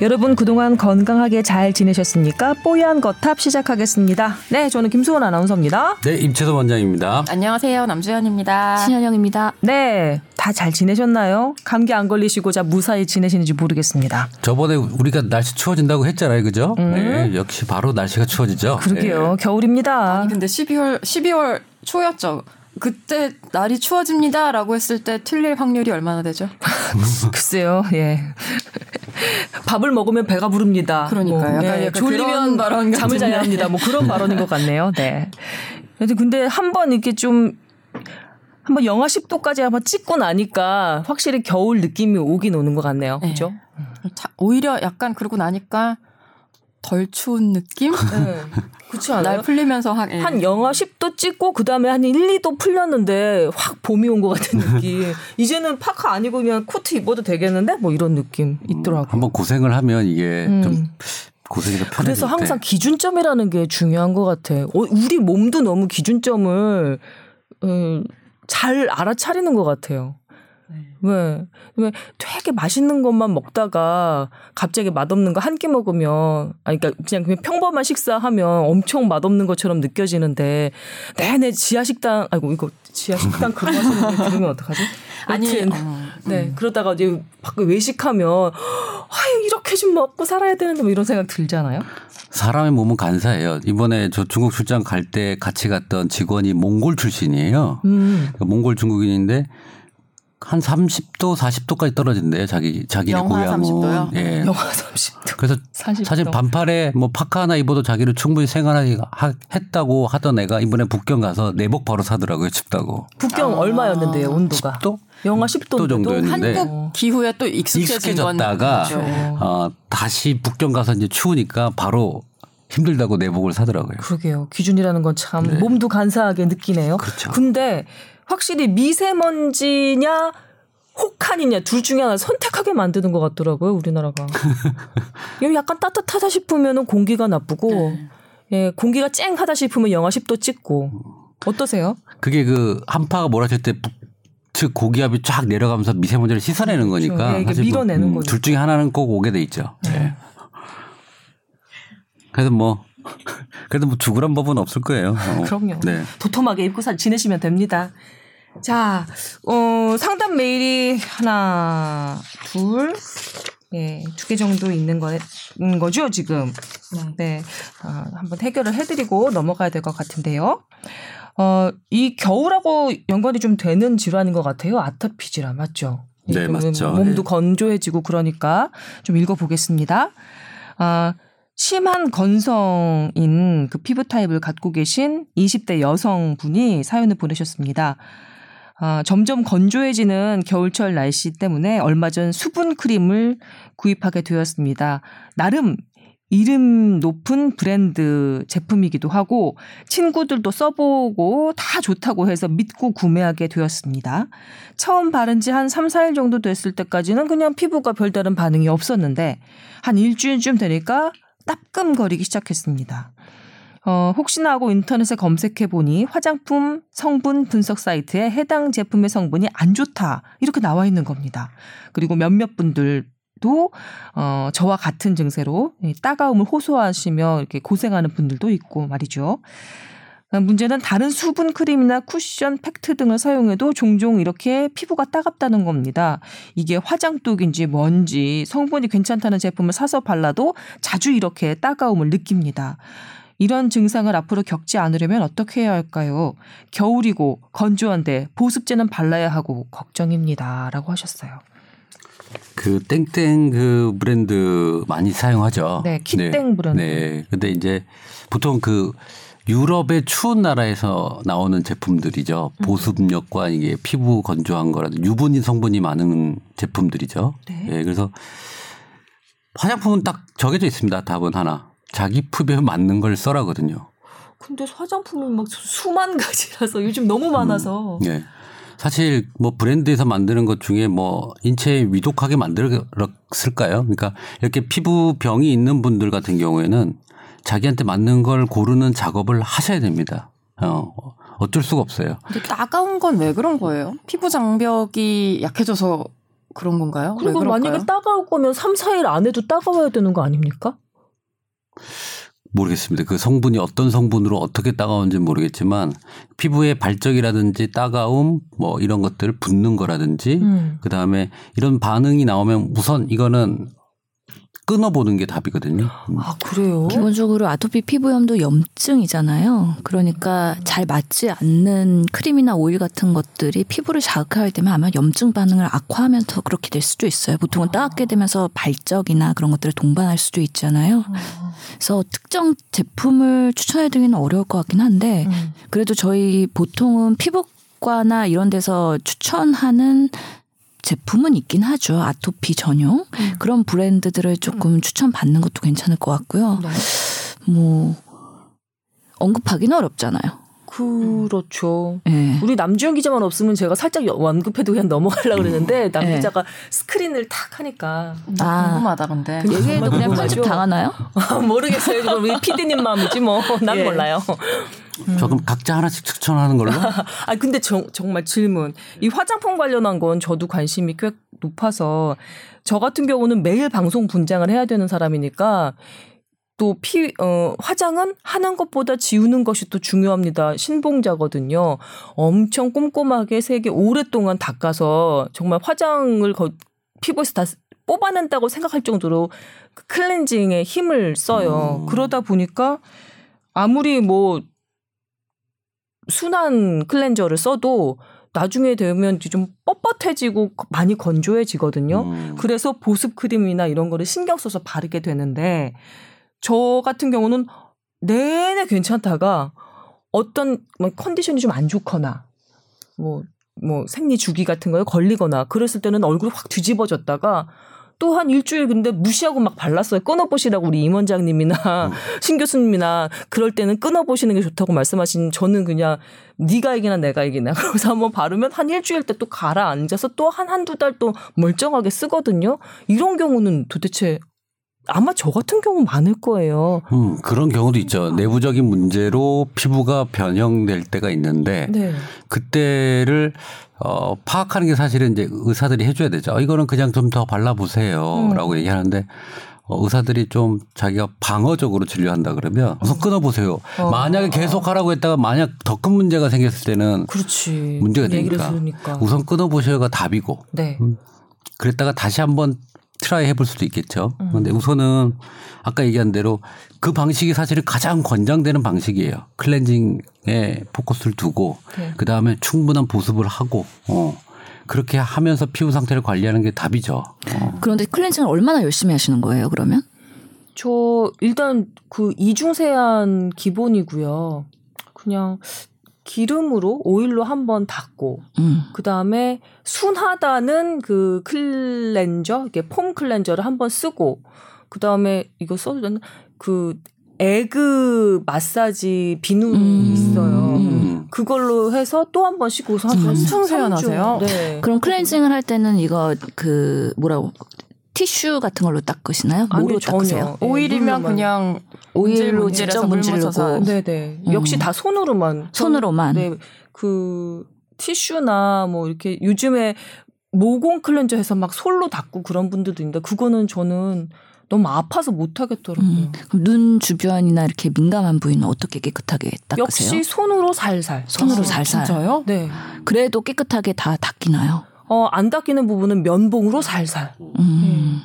여러분 그동안 건강하게 잘 지내셨습니까? 뽀얀 거탑 시작하겠습니다. 네, 저는 김수원 아나운서입니다. 네, 임채도 원장입니다. 안녕하세요. 남주현입니다. 신현영입니다. 네, 다 잘 지내셨나요? 감기 안 걸리시고 자 무사히 지내시는지 모르겠습니다. 저번에 우리가 날씨 추워진다고 했잖아요, 그죠? 네, 역시 바로 날씨가 추워지죠. 그러게요, 겨울입니다. 아니 근데 12월 12월 초였죠. 그때 날이 추워집니다라고 했을 때 틀릴 확률이 얼마나 되죠? 글쎄요, 예. 밥을 먹으면 배가 부릅니다. 그러니까요. 뭐, 약간 예, 약간 졸리면 잠을 자야 같은데. 합니다. 뭐 그런 발언인 것 같네요. 네. 근데 한 번 이렇게 좀 한번 영하 10도까지 한번 찍고 나니까 확실히 겨울 느낌이 오긴 오는 것 같네요. 네. 그죠? 자, 오히려 약간 그러고 나니까 덜 추운 느낌? 네. 그렇지 날 않아요? 풀리면서 한, 예. 한 영하 10도 찍고 그다음에 한 1, 2도 풀렸는데 확 봄이 온 것 같은 느낌. 이제는 파카 아니고 그냥 코트 입어도 되겠는데 뭐 이런 느낌 있더라고요. 한번 고생을 하면 이게 음. 좀 고생이 더 편해질 그래서 때. 항상 기준점이라는 게 중요한 것 같아. 어, 우리 몸도 너무 기준점을 음, 잘 알아차리는 것 같아요. 왜? 왜 되게 맛있는 것만 먹다가 갑자기 맛없는 거 한 끼 먹으면 아니 그러니까 그냥 그냥 평범한 식사하면 엄청 맛없는 것처럼 느껴지는데 내내 지하 식당 아이고 이거 지하 식당 그런 거 들으면 어떡하지? 아니 어, 네 그러다가 이제 밖에 외식하면 아유 이렇게 좀 먹고 살아야 되는데 뭐 이런 생각 들잖아요. 사람의 몸은 간사해요. 이번에 저 중국 출장 갈 때 같이 갔던 직원이 몽골 출신이에요. 음. 그 몽골 중국인인데 한 30도, 40도까지 떨어진대요. 자기 자기네 영하 고향은. 30도요? 예. 영하 30도. 그래서 40도. 사실 반팔에 뭐 파카 하나 입어도 자기를 충분히 생활하기 하- 했다고 하던 애가 이번에 북경 가서 내복 바로 사더라고요. 춥다고. 북경 얼마였는데요, 온도가? 10도? 영하 10도 정도였는데. 한국 기후에 또 익숙해진 건 익숙해졌다가 그렇죠. 어, 다시 북경 가서 이제 추우니까 바로 힘들다고 내복을 사더라고요. 그러게요. 기준이라는 건 참 몸도 간사하게 느끼네요. 그렇죠. 근데 확실히 미세먼지냐 혹한이냐 둘 중에 하나 선택하게 만드는 것 같더라고요, 우리나라가. 이거 약간 따뜻하다 싶으면 공기가 나쁘고, 예, 공기가 쨍하다 싶으면 영하 10도 찍고. 어떠세요? 그게 그 한파가 몰아칠 때 북측 고기압이 쫙 내려가면서 미세먼지를 씻어내는 거니까 예, 이게 사실 뭐, 밀어내는 거죠. 둘 중에 하나는 꼭 오게 돼 있죠. 예. 그래서 뭐 그래도 뭐 죽으란 법은 없을 거예요. 어. 그럼요. 네. 도톰하게 입고 사, 지내시면 됩니다. 자, 어, 상담 메일이 하나, 둘, 예, 두 개 정도 있는 거, 인 거죠, 지금. 네. 어, 한번 해결을 해드리고 넘어가야 될 것 같은데요. 어, 이 겨울하고 연관이 좀 되는 질환인 것 같아요. 아타피 질환, 맞죠? 네, 그 맞죠. 몸도 네. 건조해지고 그러니까 좀 읽어보겠습니다. 아, 심한 건성인 그 피부 타입을 갖고 계신 20대 여성분이 사연을 보내셨습니다. 아, 점점 건조해지는 겨울철 날씨 때문에 얼마 전 수분 크림을 구입하게 되었습니다. 나름 이름 높은 브랜드 제품이기도 하고 친구들도 써보고 다 좋다고 해서 믿고 구매하게 되었습니다. 처음 바른 지 한 3, 4일 정도 됐을 때까지는 그냥 피부가 별다른 반응이 없었는데 한 일주일쯤 되니까 따끔거리기 시작했습니다. 어, 혹시나 하고 인터넷에 검색해 보니 화장품 성분 분석 사이트에 해당 제품의 성분이 안 좋다. 이렇게 나와 있는 겁니다. 그리고 몇몇 분들 도 어, 저와 같은 증세로 이 따가움을 호소하시며 이렇게 고생하는 분들도 있고 말이죠. 어, 문제는 다른 수분 크림이나 쿠션, 팩트 등을 사용해도 종종 이렇게 피부가 따갑다는 겁니다. 이게 화장독인지 뭔지 성분이 괜찮다는 제품을 사서 발라도 자주 이렇게 따가움을 느낍니다. 이런 증상을 앞으로 겪지 않으려면 어떻게 해야 할까요? 겨울이고 건조한데 보습제는 발라야 하고 걱정입니다. 라고 하셨어요. 그 땡땡 그 브랜드 많이 사용하죠. 네, 키땡 브랜드. 네. 근데 이제 보통 그 유럽의 추운 나라에서 나오는 제품들이죠. 음. 보습력과 이게 피부 건조한 거라든 유분인 성분이 많은 제품들이죠. 네. 예, 그래서 화장품은 딱 정해져 있습니다. 답은 하나. 자기 피부에 맞는 걸 써라거든요. 근데 화장품은 막 수만 가지라서 요즘 너무 많아서. 예. 사실 뭐 브랜드에서 만드는 것 중에 뭐 인체에 위독하게 만들었을까요? 그러니까 이렇게 피부 병이 있는 분들 같은 경우에는 자기한테 맞는 걸 고르는 작업을 하셔야 됩니다. 어, 어쩔 수가 없어요. 근데 따가운 건 왜 그런 거예요? 피부 장벽이 약해져서 그런 건가요? 왜 그리고? 만약에 따가울 거면 3, 4일 안에도 따가워야 되는 거 아닙니까? 모르겠습니다. 그 성분이 어떤 성분으로 어떻게 따가운지 모르겠지만 피부의 발적이라든지 따가움 뭐 이런 것들 붓는 거라든지 음. 그 다음에 이런 반응이 나오면 우선 이거는 끊어보는 게 답이거든요. 음. 아 그래요? 기본적으로 아토피 피부염도 염증이잖아요. 그러니까 잘 맞지 않는 크림이나 오일 같은 것들이 피부를 자극할 때면 아마 염증 반응을 악화하면서 그렇게 될 수도 있어요. 보통은 따갑게 되면서 발적이나 그런 것들을 동반할 수도 있잖아요. 그래서 특정 제품을 추천해드리기는 어려울 것 같긴 한데 음. 그래도 저희 보통은 피부 과나 이런 데서 추천하는 제품은 있긴 하죠. 아토피 전용. 그런 브랜드들을 조금 추천받는 것도 괜찮을 것 같고요. 네. 뭐, 언급하기는 어렵잖아요. 그렇죠. 예. 우리 남주현 기자만 없으면 제가 살짝 여- 언급해도 그냥 넘어가려고 그랬는데 남 네. 기자가 스크린을 탁 하니까 아. 궁금하다 근데. 그- 얘기해도 그냥? 편집 당하나요? 모르겠어요. 그럼 우리 PD님 마음이지 뭐. 난 예. 몰라요. 조금 각자 하나씩 추천하는 걸로. 아 근데 정, 정말 질문. 이 화장품 관련한 건 저도 관심이 꽤 높아서 저 같은 경우는 매일 방송 분장을 해야 되는 사람이니까 또 피, 어, 화장은 하는 것보다 지우는 것이 또 중요합니다. 신봉자거든요. 엄청 꼼꼼하게 세게 오랫동안 닦아서 정말 화장을 거, 피부에서 다 뽑아낸다고 생각할 정도로 그 클렌징에 힘을 써요. 음. 그러다 보니까 아무리 뭐 순한 클렌저를 써도 나중에 되면 좀 뻣뻣해지고 많이 건조해지거든요. 음. 그래서 보습 크림이나 이런 거를 신경 써서 바르게 되는데 저 같은 경우는 내내 괜찮다가 어떤 뭐 컨디션이 좀 안 좋거나 뭐, 뭐 생리 주기 같은 거에 걸리거나 그랬을 때는 얼굴이 확 뒤집어졌다가 또 한 일주일 근데 무시하고 막 발랐어요. 끊어보시라고 우리 임원장님이나 신 교수님이나 그럴 때는 끊어보시는 게 좋다고 말씀하신 저는 그냥 네가 이기나 내가 이기나 그러면서 한번 바르면 한 일주일 때 또 가라앉아서 또 한 한두 달 또 멀쩡하게 쓰거든요. 이런 경우는 도대체 아마 저 같은 경우 많을 거예요. 음, 그런 경우도 있죠. 내부적인 문제로 피부가 변형될 때가 있는데 네. 그때를 어, 파악하는 게 사실은 이제 의사들이 해줘야 되죠. 어, 이거는 그냥 좀 더 발라보세요. 음. 라고 얘기하는데 어, 의사들이 좀 자기가 방어적으로 진료한다 그러면 우선 끊어보세요. 어. 만약에 계속 하라고 했다가 만약 더 큰 문제가 생겼을 때는 그렇지. 문제가 되니까. 우선 끊어보셔가 답이고 네. 그랬다가 다시 한번 try 해볼 수도 있겠죠. 음. 그런데 우선은 아까 얘기한 대로 그 방식이 사실은 가장 권장되는 방식이에요. 클렌징에 포커스를 두고 네. 그 다음에 충분한 보습을 하고 어. 그렇게 하면서 피부 상태를 관리하는 게 답이죠. 어. 그런데 클렌징을 얼마나 열심히 하시는 거예요, 그러면? 저 일단 그 이중 세안 기본이고요. 그냥 기름으로 오일로 한번 닦고 음. 그 다음에 순하다는 그 클렌저, 이게 foam cleanser를 한번 쓰고 그 다음에 이거 써도 되나? 그 에그 마사지 비누 음. 있어요. 음. 그걸로 해서 또 한 번 씻고 한 음. 삼- 엄청 세안하세요? 네. 그럼 클렌징을 할 때는 이거 그 뭐라고 티슈 같은 걸로 닦으시나요? 뭐로. 닦으세요? 예, 오일이면. 그냥 오일로 직접 묻혀서. 네네. 음. 역시 다 손으로만. 손으로만. 네. 그 티슈나 뭐 이렇게 요즘에 모공 클렌저 해서 막 솔로 닦고 그런 분들도 있는데 그거는 저는 너무 아파서 못 하겠더라고요. 음. 그럼 눈 주변이나 이렇게 민감한 부위는 어떻게 깨끗하게 닦으세요? 역시 손으로 살살. 손으로 아, 살살. 진짜요? 네. 그래도 깨끗하게 다 닦이나요? 어, 안 닦이는 부분은 면봉으로 살살. 음.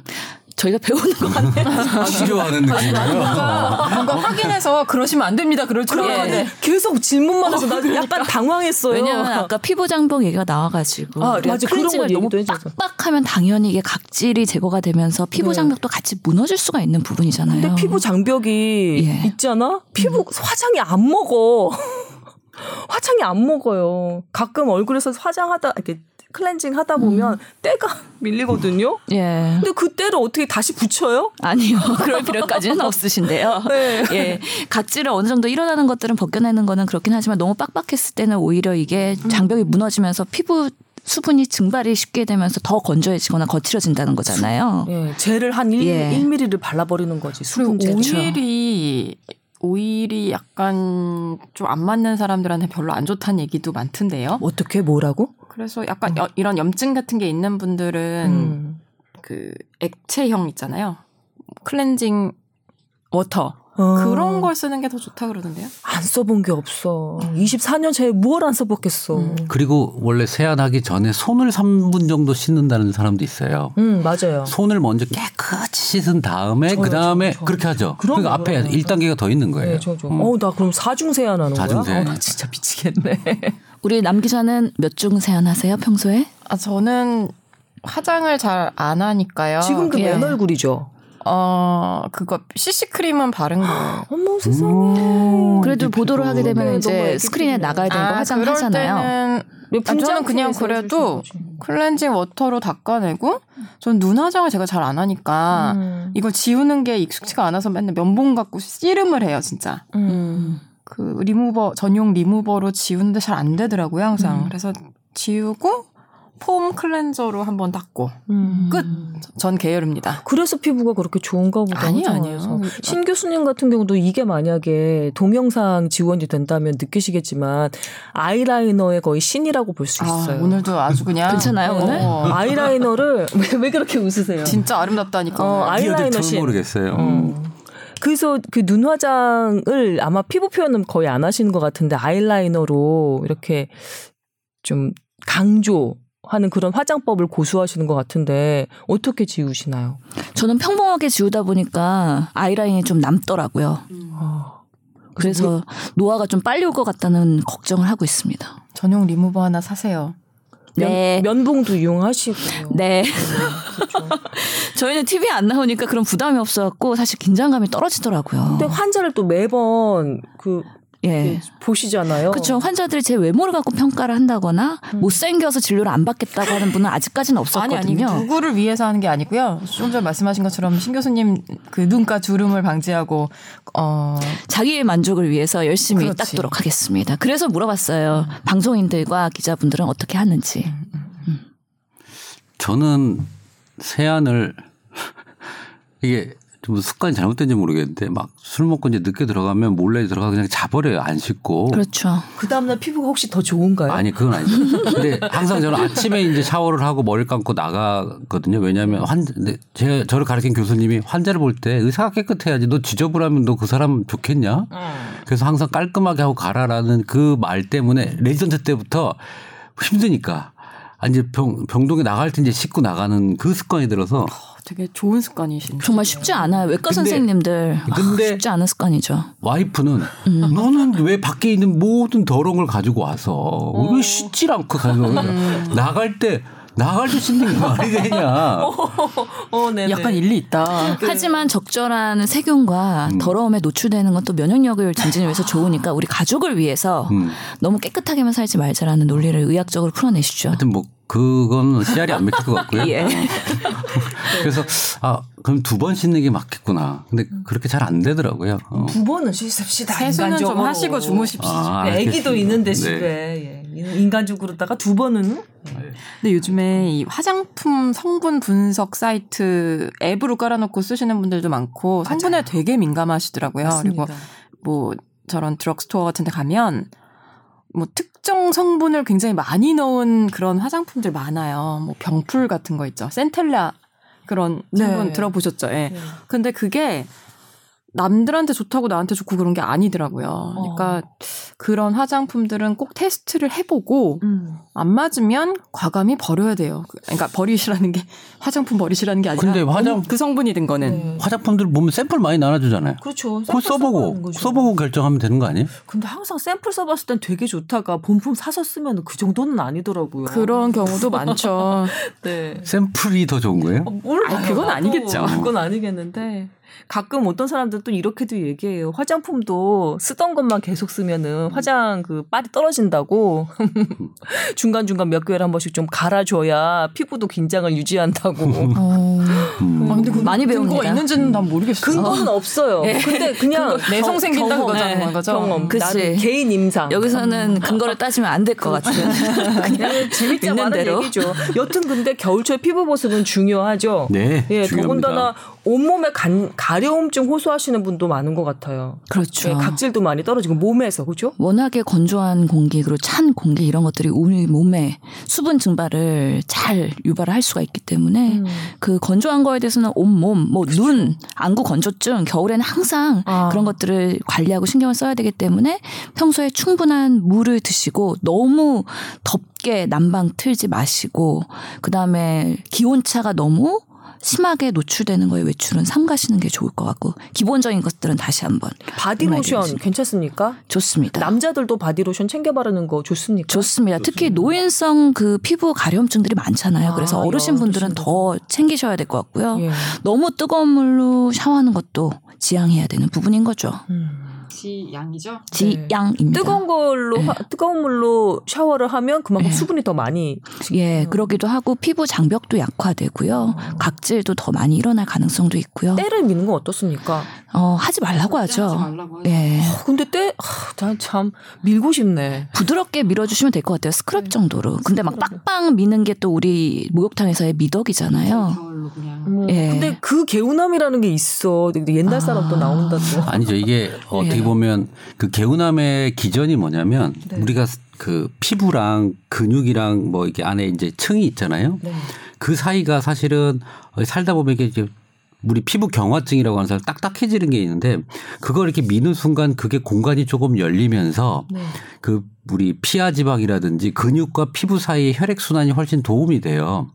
저희가 배우는 것 같네요. 아, 치료하는 느낌이에요. 뭔가, 뭔가 확인해서 그러시면 안 됩니다. 그럴 줄. 알았는데. 계속 질문만 해서 나 약간 당황했어요. 왜냐하면 아까 피부 장벽 얘기가 나와가지고 아, 맞아. 그런 거 너무. 빡빡하면 당연히 이게 각질이 제거가 되면서 피부 네. 장벽도 같이 무너질 수가 있는 부분이잖아요. 근데 피부 장벽이 예. 있잖아? 피부 화장이 안 먹어. 화장이 안 먹어요. 가끔 얼굴에서 화장하다, 이렇게 클렌징 하다 보면 때가 밀리거든요? 예. 근데 그 때를 어떻게 다시 붙여요? 아니요. 그럴 필요까지는 없으신데요. 네. 예. 각질을 어느 정도 일어나는 것들은 벗겨내는 거는 그렇긴 하지만 너무 빡빡했을 때는 오히려 이게 장벽이 무너지면서 피부 수분이 증발이 쉽게 되면서 더 건조해지거나 거칠어진다는 거잖아요. 예, 젤을 한 1, 예. 1mm를 발라버리는 거지. 수분 젤. 오일이 오일이 약간 좀 안 맞는 사람들한테 별로 안 좋다는 얘기도 많던데요. 어떻게 뭐라고? 그래서 약간 여- 이런 염증 같은 게 있는 분들은 음. 그 액체형 있잖아요. cleansing water 어. 그런 걸 쓰는 게 더 좋다 그러던데요. 안 써본 게 없어. 24년 차에 뭘 안 써봤겠어. 음, 그리고 원래 세안하기 전에 손을 3분 정도 씻는다는 사람도 있어요. 음, 맞아요. 손을 먼저 깨끗이 씻은 다음에 그 다음에 그렇게 하죠. 그러니까 앞에 그럼요. 1단계가 더 있는 거예요. 네, 저, 저. 음. 어, 나 그럼 사중 세안 하는 거야? 사중 세안. 어, 나 진짜 미치겠네. 우리 남 기자는 몇 중 세안하세요 평소에? 아 저는 화장을 잘 안 하니까요. 지금 그 예. 맨 얼굴이죠. 어 그거 CC 크림은 바른 거예요. 어머 세상에. 음. 그래도 보도를 하게 되면 네, 이제 스크린에. 나가야 되는 거 그럴 화장하잖아요. 때는 왜 아, 저는 그냥 그래도. cleansing water로 닦아내고 전 눈 화장을 제가 잘 안 하니까 음. 이걸 지우는 게 익숙치가 않아서 맨날 면봉 갖고 씨름을 해요 진짜. 음. 그 리무버 전용 리무버로 지우는데 잘 안 되더라고요 항상. 음. 그래서 지우고 폼 클렌저로 한번 닦고 음. 끝. 전 게으릅니다. 그래서 피부가 그렇게 좋은가 보다. 화장해서. 아니요. 신 교수님 같은 경우도 이게 만약에 동영상 지원이 된다면 느끼시겠지만 아이라이너의 거의 신이라고 볼수 아, 있어요. 오늘도 아주 그냥 괜찮아요, 오늘? 어, 아이라이너를 왜, 왜 그렇게 웃으세요? 진짜 아름답다니까. 어. 아이라이너 신. 모르겠어요. 어. 그래서 그 눈 화장을 아마 피부 표현은 거의 안 하시는 것 같은데 아이라이너로 이렇게 좀 강조 하는 그런 화장법을 고수하시는 것 같은데 어떻게 지우시나요? 저는 평범하게 지우다 보니까 아이라인이 좀 남더라고요. 아, 그래서 노화가 좀 빨리 올 것 같다는 걱정을 하고 있습니다. 전용 리무버 하나 사세요. 면, 네. 면 봉도 이용하시고. 네. 그렇죠. 저희는 TV에 안 나오니까 그런 부담이 없어갖고 사실 긴장감이 떨어지더라고요. 근데 환자를 또 매번 그 예. 보시잖아요. 그렇죠. 환자들이 제 외모를 갖고 평가를 한다거나 음. 못생겨서 진료를 안 받겠다고 하는 분은 아직까지는 아니 없었거든요. 아니 누구를 위해서 하는 게 아니고요. 좀 전에 말씀하신 것처럼 신 교수님 그 눈가 주름을 방지하고 어 자기의 만족을 위해서 열심히 그렇지. 닦도록 하겠습니다. 그래서 물어봤어요. 방송인들과 기자분들은 어떻게 하는지. 저는 세안을 이게 좀 습관이 잘못된지 모르겠는데 막 술 먹고 이제 늦게 들어가면 몰래 들어가 그냥 자버려요 안 씻고. 그렇죠. 그 다음날 피부가 혹시 더 좋은가요? 아니 그건 아니죠. 근데 항상 저는 아침에 이제 샤워를 하고 머리를 감고 나가거든요. 왜냐하면 환 근데 제가 저를 가르친 교수님이 환자를 볼 때 의사가 깨끗해야지 너 지저분하면 너 그 사람 좋겠냐? 그래서 항상 깔끔하게 하고 가라라는 그 말 때문에 레지던트 때부터 힘드니까 아, 이제 병 병동에 나갈 때 이제 씻고 나가는 그 습관이 들어서 되게 좋은 습관이신. 정말 쉽지 않아요. 외과 근데- 선생님들 아, 근데- 쉽지 않은 습관이죠. 와이프는 너는 왜 밖에 있는 모든 더러운 걸 가지고 와서 왜 씻질 않고 가지고 나갈 때 나갈 때 씻는 게 말이 되냐? 어, 네. 약간 일리 있다. 하지만 적절한 세균과 음. 더러움에 노출되는 건 또 면역력을 증진을 위해서 좋으니까 우리 가족을 위해서 음. 너무 깨끗하게만 살지 말자라는 논리를 의학적으로 풀어내시죠. 하여튼 뭐 그건 씨알이 안 맥힐 것 같고요. 예. 그래서 아 그럼 두 번 씻는 게 맞겠구나. 근데 그렇게 잘 안 되더라고요. 어. 두 번은 씻읍시다. 세수는 좀 인간적으로. 하시고 주무십시오. 아, 네, 애기도 알겠습니다. 있는데 네. 집에 예. 인간적으로다가 두 번은 근데 요즘에 이 화장품 성분 분석 사이트 앱으로 깔아놓고 쓰시는 분들도 많고 성분에 되게 민감하시더라고요. 그리고 뭐 저런 드럭스토어 같은 데 가면 뭐 특정 성분을 굉장히 많이 넣은 그런 화장품들 많아요. 뭐 병풀 같은 거 있죠. 센텔라 그런 네. 성분 들어보셨죠? 예. 근데 그게 남들한테 좋다고 나한테 좋고 그런 게 아니더라고요. 그러니까 그런 화장품들은 꼭 테스트를 해보고 음. 안 맞으면 과감히 버려야 돼요. 그러니까 버리시라는 게 화장품 버리시라는 게 아니라 근데 화장- 그 성분이 든 거는 네. 화장품들 보면 샘플 많이 나눠주잖아요. 그렇죠. 그거 샘플 써보고. 써보고 결정하면 되는 거 아니에요? 근데 항상 샘플 써봤을 땐 되게 좋다가 본품 사서 쓰면 그 정도는 아니더라고요. 그런 경우도 많죠. 네. 샘플이 더 좋은 거예요? 어, 몰라요. 아니, 그건 아니겠죠. 그건 아니겠는데 가끔 어떤 사람들은 또 이렇게도 얘기해요. 화장품도 쓰던 것만 계속 쓰면은 화장 그 빨이 떨어진다고 중간 중간 몇 개월 한 번씩 좀 갈아줘야 피부도 긴장을 유지한다고. 어, 음. 아, 근데 그 많이 근거가 배웁니다. 있는지는 난 모르겠어. 근거는 없어요. 근데 그냥 내성 생긴다 경험, 그거잖아, 네? 경험. 그치. 개인 임상. 여기서는 근거를 따지면 안 될 것 같은. 그냥 재밌자 대로. 얘기죠. 여튼 근데 겨울철 피부 보습은 중요하죠. 네, 예, 중요합니다. 더군다나 온몸에 간, 가려움증 호소하시는 분도 많은 것 같아요. 그렇죠. 예, 각질도 많이 떨어지고 몸에서 그죠? 워낙에 건조한 공기 그리고 찬 공기 이런 것들이 우리 몸에 수분 증발을 잘 유발을 할 수가 있기 때문에 음. 그 건조한 거에 대해서는 온몸 뭐 눈 안구 건조증 겨울에는 항상 아. 그런 것들을 관리하고 신경을 써야 되기 때문에 평소에 충분한 물을 드시고 너무 덥게 난방 틀지 마시고 그 다음에 기온차가 너무 심하게 노출되는 거에 외출은 삼가시는 게 좋을 것 같고 기본적인 것들은 다시 한번 바디로션. 괜찮습니까? 좋습니다. 남자들도 바디로션 챙겨 바르는 거 좋습니까? 좋습니다. 특히 노인성 그 피부 가려움증들이 많잖아요. 그래서 아, 어르신 분들은 어르신들. 더 챙기셔야 될 것 같고요. 예. 너무 뜨거운 물로 샤워하는 것도 지양해야 되는 부분인 거죠. 음. 지양이죠. 지양입니다. 뜨거운 걸로 네. 하- 뜨거운 물로 샤워를 하면 그만큼 네. 수분이 더 많이 예, 그러기도 하고 피부 장벽도 약화되고요. 각질도 더 많이 일어날 가능성도 있고요. 때를 미는 건 어떻습니까? 어, 하지 말라고 하죠. 말라고 하죠. 예. 어, 근데 때, 난참 밀고 싶네. 부드럽게 밀어주시면 될 것 같아요. 스크럽 정도로. 근데 막 빡빡 미는 게 또 우리 목욕탕에서의 미덕이잖아요. 그냥. 음, 예. 근데 그 개운함이라는 게 있어. 근데 옛날 사람 또 아. 나온다 또. 아니죠. 이게 어떻게 예. 보면 그 개운함의 기전이 뭐냐면 네. 우리가 그 피부랑 근육이랑 뭐 이게 안에 이제 층이 있잖아요. 네. 그 사이가 사실은 살다 보면 이게 우리 피부 경화증이라고 하는 사람 딱딱해지는 게 있는데 그걸 이렇게 미는 순간 그게 공간이 조금 열리면서 네. 그 우리 피하 지방이라든지 근육과 피부 사이의 혈액 순환이 훨씬 도움이 돼요.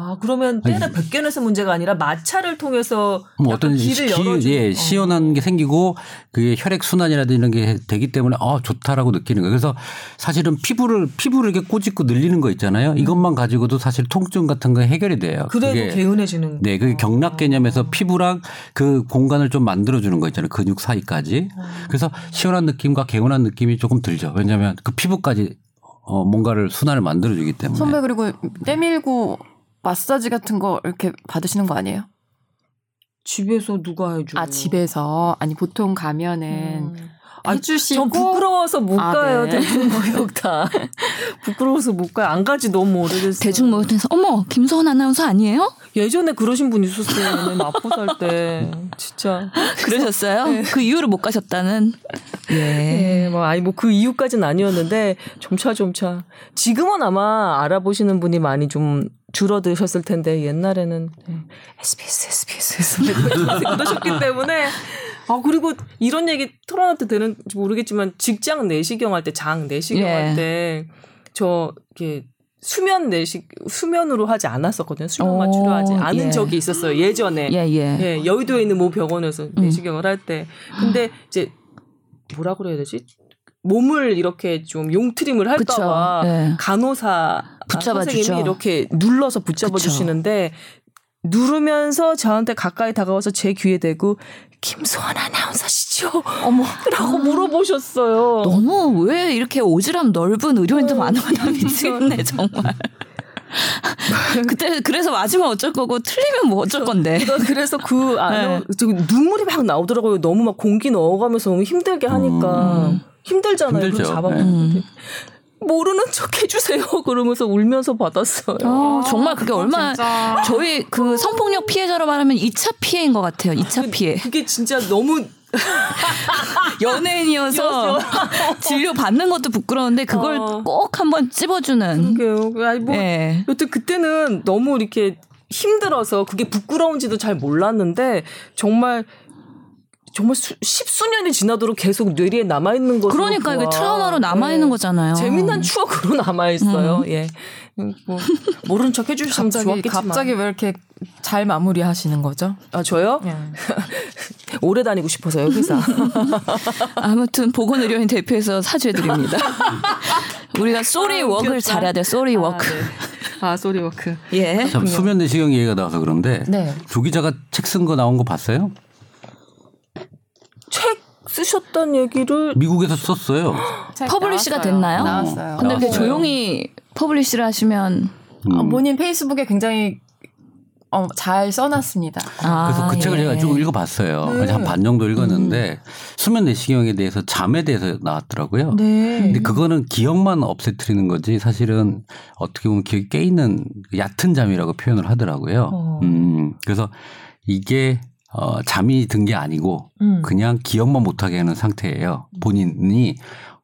아, 그러면 때를 벗겨내서 문제가 아니라 마찰을 통해서 뭐 어떤 길을 기- 열어주는 예, 어. 시원한 게 생기고 그게 혈액 순환이라든지 이런 게 되기 때문에 아 좋다라고 느끼는 거예요. 그래서 사실은 피부를 피부를 이렇게 꼬집고 늘리는 거 있잖아요. 이것만 가지고도 사실 통증 같은 거 해결이 돼요. 그래도 그게 개운해지는. 네, 그게 경락 개념에서 피부랑 그 공간을 좀 만들어 주는 거 있잖아요. 근육 사이까지. 그래서 시원한 느낌과 개운한 느낌이 조금 들죠. 왜냐하면 그 피부까지 어 뭔가를 순환을 만들어 주기 때문에. 선배 그리고 때밀고 마사지 같은 거 이렇게 받으시는 거 아니에요? 집에서 누가 해줘? 아 집에서 아니 보통 가면은 음. 아, 해주시고 전 부끄러워서 못 아, 가요 네. 대중목욕탕. 부끄러워서 못 가요. 안 가지 너무 오래됐어요. 대중목욕탕에서 어머 김소원 아나운서 아니에요? 예전에 그러신 분 있었어요. 맨 마포 살 때. 진짜. 그러셨어요? 그 이유로 못 가셨다는. 예. 예, 뭐, 아니, 뭐, 그 이유까지는 아니었는데, 점차, 점차. 지금은 아마 알아보시는 분이 많이 좀 줄어드셨을 텐데, 옛날에는, 예, SBS, SBS, SBS, 그러셨기 때문에, 아, 그리고 이런 얘기 털어놔도 되는지 모르겠지만, 직장 내시경 할 때, 장 내시경 예. 할 때, 저, 이렇게, 수면 내시, 수면으로 하지 않았었거든요. 수면만 오, 치료하지 않은 예. 적이 있었어요. 예전에. 예, 예. 예, 여의도에 있는 모 병원에서 내시경을 할 때. 근데 이제 뭐라 그래야 되지? 몸을 이렇게 좀 용트림을. 할까봐 예. 간호사 붙잡아 선생님이 주죠. 이렇게 눌러서 붙잡아 그쵸. 주시는데 누르면서 저한테 가까이 다가와서 제 귀에 대고 김소원 아나운서시죠? 어머 라고 물어보셨어요. 너무 왜 이렇게 오지랖 넓은 의료인도 많으나 미치겠네 정말. 그때 그래서 맞으면 어쩔 거고 틀리면 뭐 어쩔 건데. 나 그래서 그 네. 안에 저 눈물이 막 나오더라고요. 너무 막 공기 넣어가면서 너무 힘들게 하니까 음. 힘들잖아요. 힘들죠. 그걸 잡아. 음. 모르는 척 해주세요. 그러면서 울면서 받았어요. 어, 정말 그게 얼마나 진짜. 저희 그 성폭력 피해자로 말하면 2차 피해인 것 같아요. 2차 피해. 그게 진짜 너무 연예인이어서 진료 받는 것도 부끄러운데 그걸 어. 꼭 한번 찝어주는. 그게요. 아니 뭐 예. 여튼 그때는 너무 이렇게 힘들어서 그게 부끄러운지도 잘 몰랐는데 정말 정말 수, 십수년이 지나도록 계속 뇌리에 남아 있는 것으로 그러니까 이게. 트라우마로 남아 있는 네. 거잖아요. 재미난 추억으로 남아 있어요. 예. 음, 뭐 모르는 척 해주셔서 갑자기 좋았겠지만. 갑자기 왜 이렇게 잘 마무리 하시는 거죠? 아 저요? 오래 다니고 싶어서요 회사. 아무튼 보건의료인 대표에서 사죄드립니다. 우리가 sorry 아, work를. 잘해야 돼. sorry 아, work. 네. 아 sorry work. 예. 참 수면 내시경 얘기가 나와서 그런데 네. 조 기자가 책 쓴 거 나온 거 봤어요? 책 쓰셨던 얘기를 미국에서 썼어요. publish가 나왔어요. 됐나요? 나왔어요. 근데 이렇게 나왔어요. 조용히 publish를 하시면 음. 아, 본인 페이스북에 굉장히 어, 잘 써놨습니다. 아, 그래서 그 책을 예. 제가 쭉 읽어봤어요. 네. 한반 정도 읽었는데 수면 내시경에 대해서 잠에 대해서 나왔더라고요. 네. 근데 그거는 기억만 없애트리는 거지 사실은 어떻게 보면 기억이 깨 있는 얕은 잠이라고 표현을 하더라고요. 어. 음, 그래서 이게 어, 잠이 든 게 아니고 음. 그냥 기억만 못하게 하는 상태예요. 본인이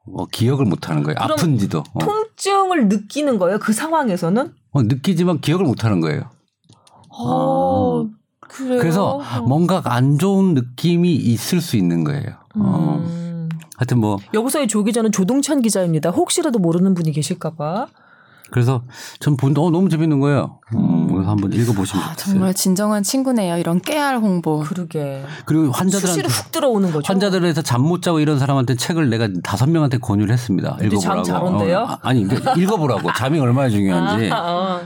어, 기억을 못하는 거예요. 아픈지도 어. 통증을 느끼는 거예요. 그 상황에서는? 어, 느끼지만 기억을 못하는 거예요. 어, 그래요. 그래서 뭔가 안 좋은 느낌이 있을 수 있는 거예요. 어. 음. 하여튼 뭐 여기서의 조 기자는 조동찬 기자입니다. 혹시라도 모르는 분이 계실까봐. 그래서 전 본, 어, 너무 재밌는 거예요. 음, 그래서 한번 읽어보시면 아, 좋겠어요. 정말 진정한 친구네요. 이런 깨알 홍보. 그러게. 그리고 환자들한테 수시로 훅 들어오는 거죠. 환자들에서 잠 못 자고 이런 사람한테 책을 내가 다섯 명한테 권유를 했습니다. 읽어보라고. 잘 온대요? 어, 아니 그러니까 읽어보라고. 잠이 얼마나 중요한지. 아, 아.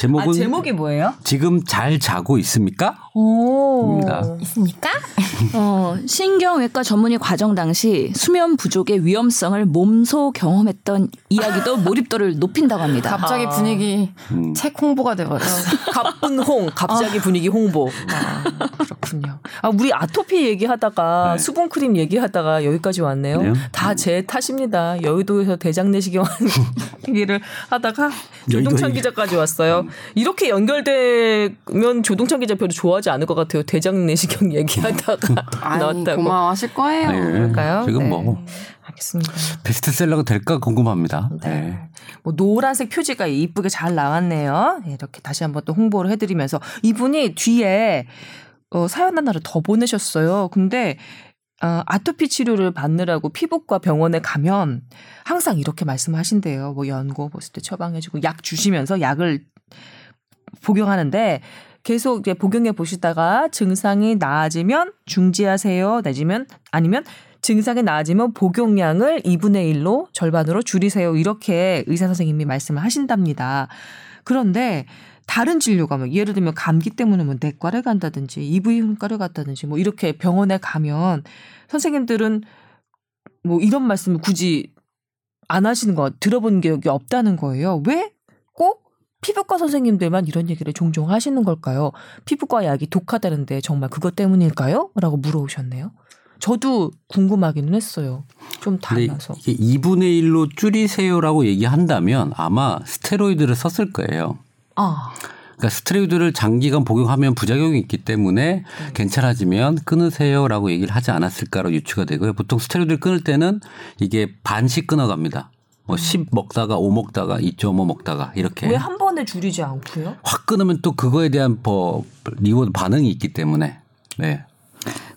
제목은 아, 제목이 뭐예요? 지금 잘 자고 있습니까? 오. 입니다. 있습니까? 어, 신경외과 전문의 과정 당시 수면 부족의 위험성을 몸소 경험했던 이야기도 몰입도를 높인다고 합니다. 갑자기 아. 분위기 음. 책 홍보가 돼버렸어. 가쁜 홍, 갑자기 분위기 홍보. 아, 그렇군요. 아, 우리 아토피 얘기하다가 네. 수분 크림 얘기하다가 여기까지 왔네요. 네. 다제 탓입니다. 여의도에서 대장 내시경 하는 얘기를 하다가 얘기. 기자까지 왔어요. 이렇게 연결되면 조동찬 기자 별로 좋아하지 않을 것 같아요. 대장 내시경 얘기하다가 아니, 나왔다고. 고마워하실 거예요. 네. 그럴까요? 지금 네. 뭐 알겠습니다. 베스트셀러가 될까 궁금합니다. 네. 네. 뭐 노란색 표지가 이쁘게 잘 나왔네요. 예, 이렇게 다시 한번 또 홍보를 해드리면서 이분이 뒤에 어, 사연 하나를 더 보내셨어요. 근데 어, 아토피 치료를 받느라고 피부과 병원에 가면 항상 이렇게 말씀하신대요. 뭐 연고 봤을 때 처방해주고 약 주시면서 약을 복용하는데 계속 이제 복용해 보시다가 증상이 나아지면 중지하세요. 내지면 아니면 증상이 나아지면 복용량을 2분의 1로 절반으로 줄이세요. 이렇게 의사 선생님이 말씀을 하신답니다. 그런데 다른 진료가 뭐 예를 들면 감기 때문에 뭐 내과를 간다든지 이부인과를 갔다든지 뭐 이렇게 병원에 가면 선생님들은 뭐 이런 말씀을 굳이 안 하시는 거 들어본 기억이 없다는 거예요. 왜꼭 피부과 선생님들만 이런 얘기를 종종 하시는 걸까요? 피부과 약이 독하다는데 정말 그것 때문일까요? 라고 물어오셨네요. 저도 궁금하기는 했어요. 좀 달라서. 이게 2분의 1로 줄이세요라고 얘기한다면 아마 스테로이드를 썼을 거예요. 아, 그러니까 스테로이드를 장기간 복용하면 부작용이 있기 때문에 괜찮아지면 끊으세요라고 얘기를 하지 않았을까로 유추가 되고요. 보통 스테로이드를 끊을 때는 이게 반씩 끊어갑니다. 뭐10 먹다가 5 먹다가 2.5 먹다가 이렇게 왜 한 번에 줄이지 않고요? 확 끊으면 또 그거에 대한 뭐 리바운드 반응이 있기 때문에 네.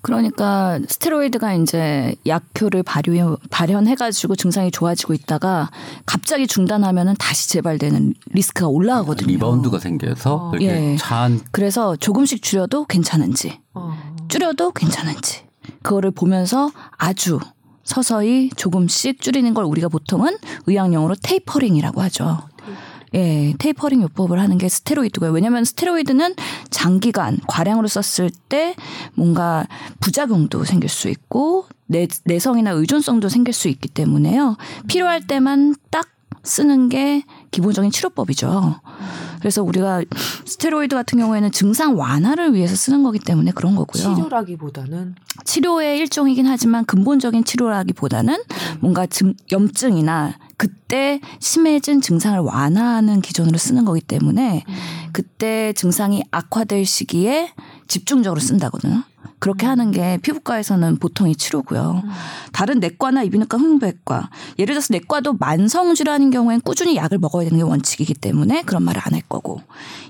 그러니까 스테로이드가 이제 약효를 발효, 발현해가지고 증상이 좋아지고 있다가 갑자기 중단하면은 다시 재발되는 리스크가 올라가거든요. 리바운드가 생겨서 어. 예. 차한 그래서 조금씩 줄여도 괜찮은지, 어. 줄여도 괜찮은지 그거를 보면서 아주 서서히 조금씩 줄이는 걸 우리가 보통은 의학용어로 tapering이라고 하죠. 예, 테이퍼링 요법을 하는 게 스테로이드고요. 왜냐하면 스테로이드는 장기간 과량으로 썼을 때 뭔가 부작용도 생길 수 있고 내, 내성이나 의존성도 생길 수 있기 때문에요. 필요할 때만 딱 쓰는 게 기본적인 치료법이죠. 그래서 우리가 스테로이드 같은 경우에는 증상 완화를 위해서 쓰는 거기 때문에 그런 거고요. 치료라기보다는 치료의 일종이긴 하지만 근본적인 치료라기보다는 뭔가 증, 염증이나 그때 심해진 증상을 완화하는 기준으로 쓰는 거기 때문에 그때 증상이 악화될 시기에 집중적으로 쓴다거든요. 그렇게 하는 게 피부과에서는 보통이 치료고요. 다른 내과나 이비인후과, 흉부외과 예를 들어서 내과도 만성 질환인 경우엔 꾸준히 약을 먹어야 되는 게 원칙이기 때문에 그런 말을 안 할 거고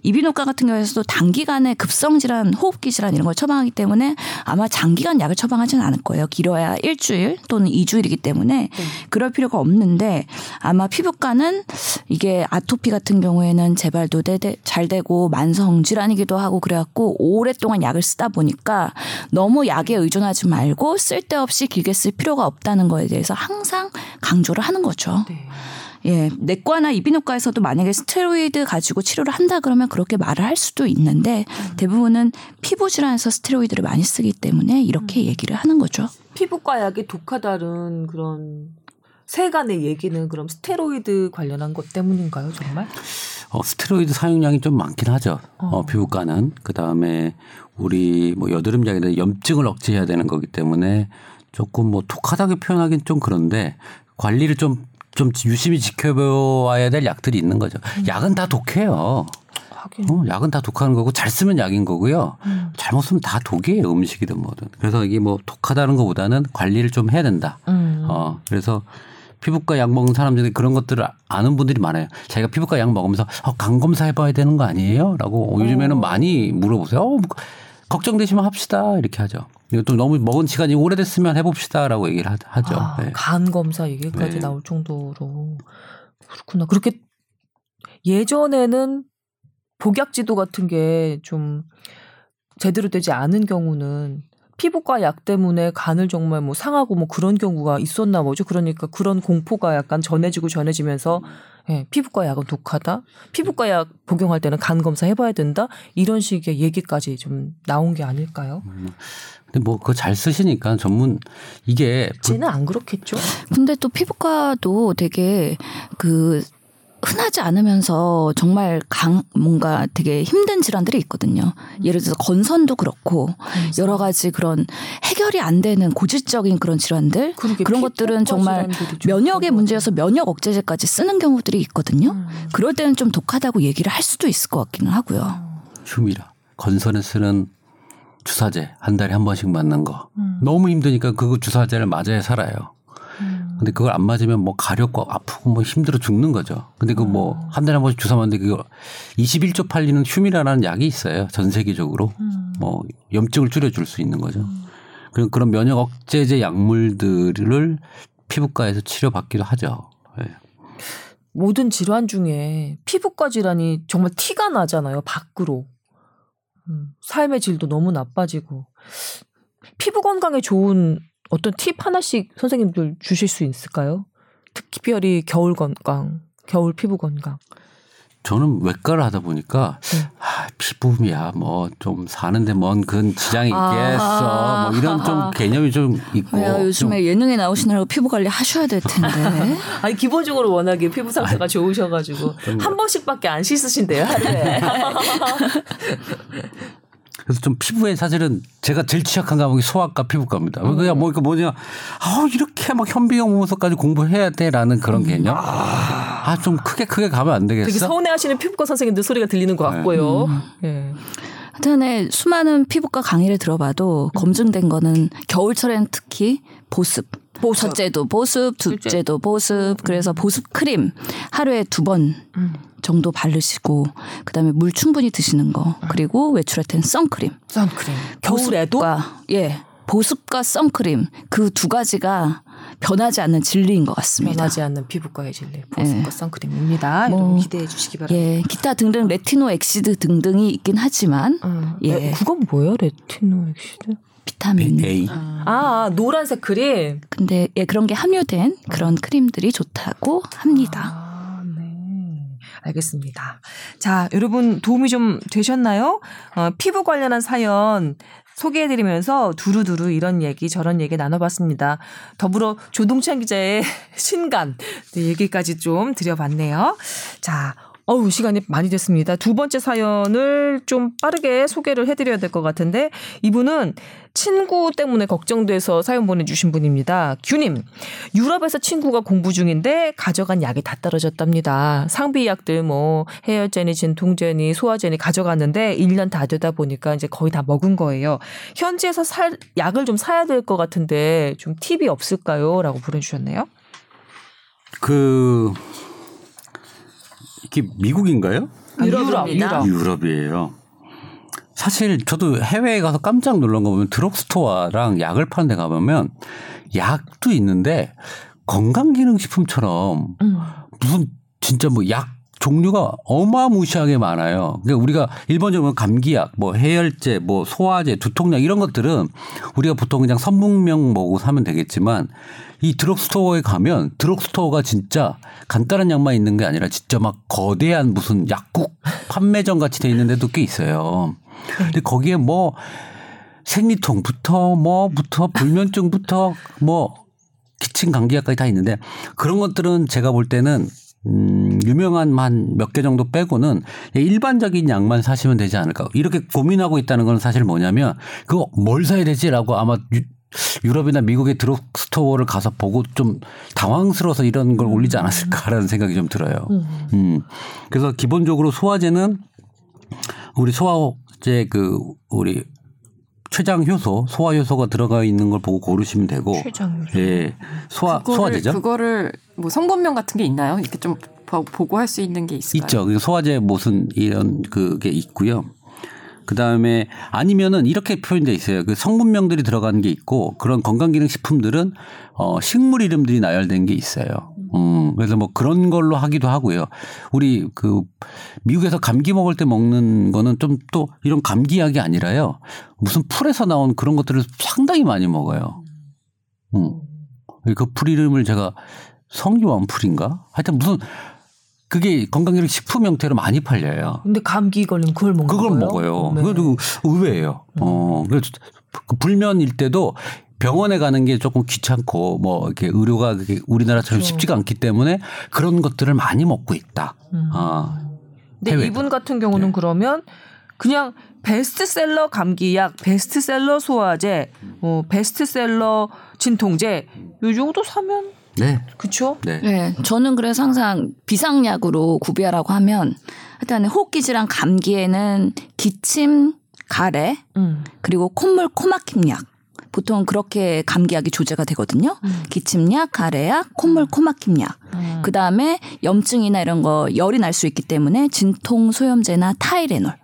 이비인후과 같은 경우에서도 단기간에 급성 질환, 호흡기 질환 이런 걸 처방하기 때문에 아마 장기간 약을 처방하지는 않을 거예요. 길어야 일주일 또는 이주일이기 때문에 그럴 필요가 없는데 아마 피부과는 이게 아토피 같은 경우에는 재발도 잘 되고 만성 질환이기도 하고 그래갖고 오랫동안 약을 쓰다 보니까 너무 약에 의존하지 말고 쓸데없이 길게 쓸 필요가 없다는 거에 대해서 항상 강조를 하는 거죠. 네. 예, 내과나 이비인후과에서도 만약에 스테로이드 가지고 치료를 한다 그러면 그렇게 말을 할 수도 있는데 대부분은 피부 질환에서 스테로이드를 많이 쓰기 때문에 이렇게 얘기를 하는 거죠. 피부과 약이 독하다는 그런 세간의 얘기는 그럼 스테로이드 관련한 것 때문인가요, 정말? 어, 스테로이드 사용량이 좀 많긴 하죠. 어, 피부과는. 그 다음에 우리 뭐 여드름 약이나 염증을 억제해야 되는 거기 때문에 조금 뭐 독하다고 표현하기는 좀 그런데 관리를 좀, 좀 유심히 지켜봐야 될 약들이 있는 거죠. 약은 다 독해요. 어, 약은 다 독하는 거고 잘 쓰면 약인 거고요. 음. 잘못 쓰면 다 독이에요. 음식이든 뭐든. 그래서 이게 뭐 독하다는 것보다는 관리를 좀 해야 된다. 음. 어, 그래서 피부과 약 먹는 사람 중에 그런 것들을 아는 분들이 많아요. 자기가 피부과 약 먹으면서 어, 간 검사 해봐야 되는 거 아니에요? 라고 요즘에는 많이 물어보세요. 어, 뭐, 걱정되시면 합시다. 이렇게 하죠. 또 너무 먹은 시간이 오래됐으면 해봅시다. 라고 얘기를 하- 하죠. 아, 네. 간 검사 얘기까지 네. 나올 정도로 그렇구나. 그렇게 예전에는 복약 지도 같은 게 좀 제대로 되지 않은 경우는 피부과 약 때문에 간을 정말 뭐 상하고 뭐 그런 경우가 있었나 보죠. 그러니까 그런 공포가 약간 전해지고 전해지면서 예, 피부과 약은 독하다. 피부과 약 복용할 때는 간 검사 해봐야 된다. 이런 식의 얘기까지 좀 나온 게 아닐까요? 근데 뭐 그거 잘 쓰시니까 전문 이게 쟤는 안 그렇겠죠. 근데 또 피부과도 되게 그 흔하지 않으면서 정말 강 뭔가 되게 힘든 질환들이 있거든요. 예를 들어서 건선도 그렇고 여러 가지 그런 해결이 안 되는 고질적인 그런 질환들 그런 것들은 정말 면역의 문제여서 면역 억제제까지 쓰는 경우들이 있거든요. 음. 그럴 때는 좀 독하다고 얘기를 할 수도 있을 것 같기는 하고요. 흉이라 건선에 쓰는 주사제 한 달에 한 번씩 맞는 거 음. 너무 힘드니까 그거 주사제를 맞아야 살아요. 음. 근데 그걸 안 맞으면 뭐 가렵고 아프고 뭐 힘들어 죽는 거죠. 근데 그뭐 음. 한 달에 한 번씩 주사 맞는데 그거 21조 팔리는 휴미라라는 약이 있어요. 전 세계적으로 음. 뭐 염증을 줄여줄 수 있는 거죠. 그런 그런 면역 억제제 약물들을 피부과에서 치료받기도 하죠. 예. 모든 질환 중에 피부과 질환이 정말 티가 나잖아요. 밖으로. 음, 삶의 질도 너무 나빠지고. 피부 건강에 좋은 어떤 팁 하나씩 선생님들 주실 수 있을까요? 특별히 겨울 건강, 겨울 피부 건강. 저는 외과를 하다 보니까 네. 아, 피부야 뭐 좀 사는데 뭔 그런 지장이 있겠어 뭐 이런 좀 개념이 좀 있고 야, 좀 요즘에 예능에 나오시느라고 피부 관리 하셔야 될 텐데. 아니 기본적으로 워낙에 피부 상태가 좋으셔가지고 한 번씩밖에 안 씻으신대요 하루에. 그래서 좀 피부에 사실은 제가 제일 취약한 과목이 소아과 피부과입니다. 그냥 뭐, 그 뭐냐, 아 이렇게 막 현비용 보면서까지 공부해야 돼라는 그런 개념. 아, 좀 크게 크게 가면 안 되겠어? 되게 서운해 하시는 피부과 선생님들 소리가 들리는 것 같고요. 예. 하여튼에 수많은 피부과 강의를 들어봐도 검증된 거는 겨울철에는 특히 보습. 첫째도 보습, 둘째도 보습. 그래서 보습 크림 하루에 두 번 정도 바르시고 그다음에 물 충분히 드시는 거. 그리고 외출할 땐 선크림. 선크림. 겨울에도 보습과, 예. 보습과 선크림 그 두 가지가 변하지 않는 진리인 것 같습니다. 변하지 않는 피부과의 진리. 보습과 예. 선크림입니다. 뭐, 기대해 주시기 바랍니다. 예, 기타 등등 retinoic acid 등등이 있긴 하지만 음. 예. 에, 그건 뭐예요, retinoic acid? 비타민 A. 아, 아, 노란색 크림. 근데 예, 그런 게 함유된 그런 크림들이 좋다고 합니다. 아, 네. 알겠습니다. 자, 여러분 도움이 좀 되셨나요? 어, 피부 관련한 사연 소개해드리면서 두루두루 이런 얘기 저런 얘기 나눠봤습니다. 더불어 조동찬 기자의 신간 네, 얘기까지 좀 드려봤네요. 자, 어우 시간이 많이 됐습니다. 두 번째 사연을 좀 빠르게 소개를 해드려야 될 것 같은데 이분은 친구 때문에 걱정돼서 사연 보내주신 분입니다. 규님 유럽에서 친구가 공부 중인데 가져간 약이 다 떨어졌답니다. 상비 약들 뭐 해열제니 진통제니 소화제니 가져갔는데 1년 다 되다 보니까 이제 거의 다 먹은 거예요. 현지에서 살 약을 좀 사야 될 것 같은데 좀 팁이 없을까요?라고 보내주셨네요. 그 이게 미국인가요? 유럽, 유럽. 유럽이에요. 사실 저도 해외에 가서 깜짝 놀란 거 보면 드럭스토어랑 약을 파는 데 가보면 약도 있는데 건강기능식품처럼 음. 무슨 진짜 뭐 약 종류가 어마무시하게 많아요. 그러니까 우리가 일반적으로 감기약, 뭐 해열제, 뭐 소화제, 두통약 이런 것들은 우리가 보통 그냥 선문명 보고 사면 되겠지만 이 드럭스토어에 가면 드럭스토어가 진짜 간단한 약만 있는 게 아니라 진짜 막 거대한 무슨 약국 판매점 같이 돼 있는 데도 꽤 있어요. 근데 거기에 뭐 생리통부터 뭐부터 불면증부터 뭐 기침 감기약까지 다 있는데 그런 것들은 제가 볼 때는 음, 유명한 한몇개 정도 빼고는 일반적인 약만 사시면 되지 않을까. 이렇게 고민하고 있다는 건 사실 뭐냐면 그거 뭘 사야 되지라고 아마 유, 유럽이나 미국의 드럭스토어를 가서 보고 좀 당황스러워서 이런 걸 올리지 않았을까라는 생각이 좀 들어요. 음. 그래서 기본적으로 소화제는 우리 소화제 그 우리 췌장 효소, 소화 효소가 들어가 있는 걸 보고 고르시면 되고. 췌장 효소. 예. 소화 그거를, 소화제죠. 그거를 뭐 성분명 같은 게 있나요? 이렇게 좀 보- 보고 할 수 있는 게 있을까요? 있죠. 그 소화제 무슨 이런 그게 있고요. 그 다음에 아니면은 이렇게 표현돼 있어요. 그 성분명들이 들어가는 게 있고 그런 건강기능식품들은 어 식물 이름들이 나열된 게 있어요. 음 그래서 뭐 그런 걸로 하기도 하고요. 우리 그 미국에서 감기 먹을 때 먹는 거는 좀 또 이런 감기약이 아니라요. 무슨 풀에서 나온 그런 것들을 상당히 많이 먹어요. 음. 그 풀 이름을 제가 성유원 풀인가? 하여튼 무슨 그게 건강기능 식품 형태로 많이 팔려요. 근데 감기 걸리면 그걸 먹는 그걸? 먹어요. 네. 그래도 의외예요. 어, 그래서 그 불면일 때도 병원에 가는 게 조금 귀찮고 뭐 이렇게 의료가 우리나라처럼 그렇죠. 쉽지가 않기 때문에 그런 것들을 많이 먹고 있다. 음. 아. 근데 해외에도. 이분 같은 경우는 그러면 그냥 베스트셀러 감기약, 베스트셀러 소화제, 뭐 베스트셀러 진통제 요 정도 사면 네. 그쵸? 네. 네, 저는 그래서 항상 비상약으로 구비하라고 하면 일단 호흡기질환 감기에는 기침, 가래, 음. 그리고 콧물 코막힘약. 보통 그렇게 감기약이 조제가 되거든요. 기침약, 가래약, 콧물 코막힘약. 음. 그 다음에 염증이나 이런 거 열이 날 수 있기 때문에 진통 소염제나 타이레놀.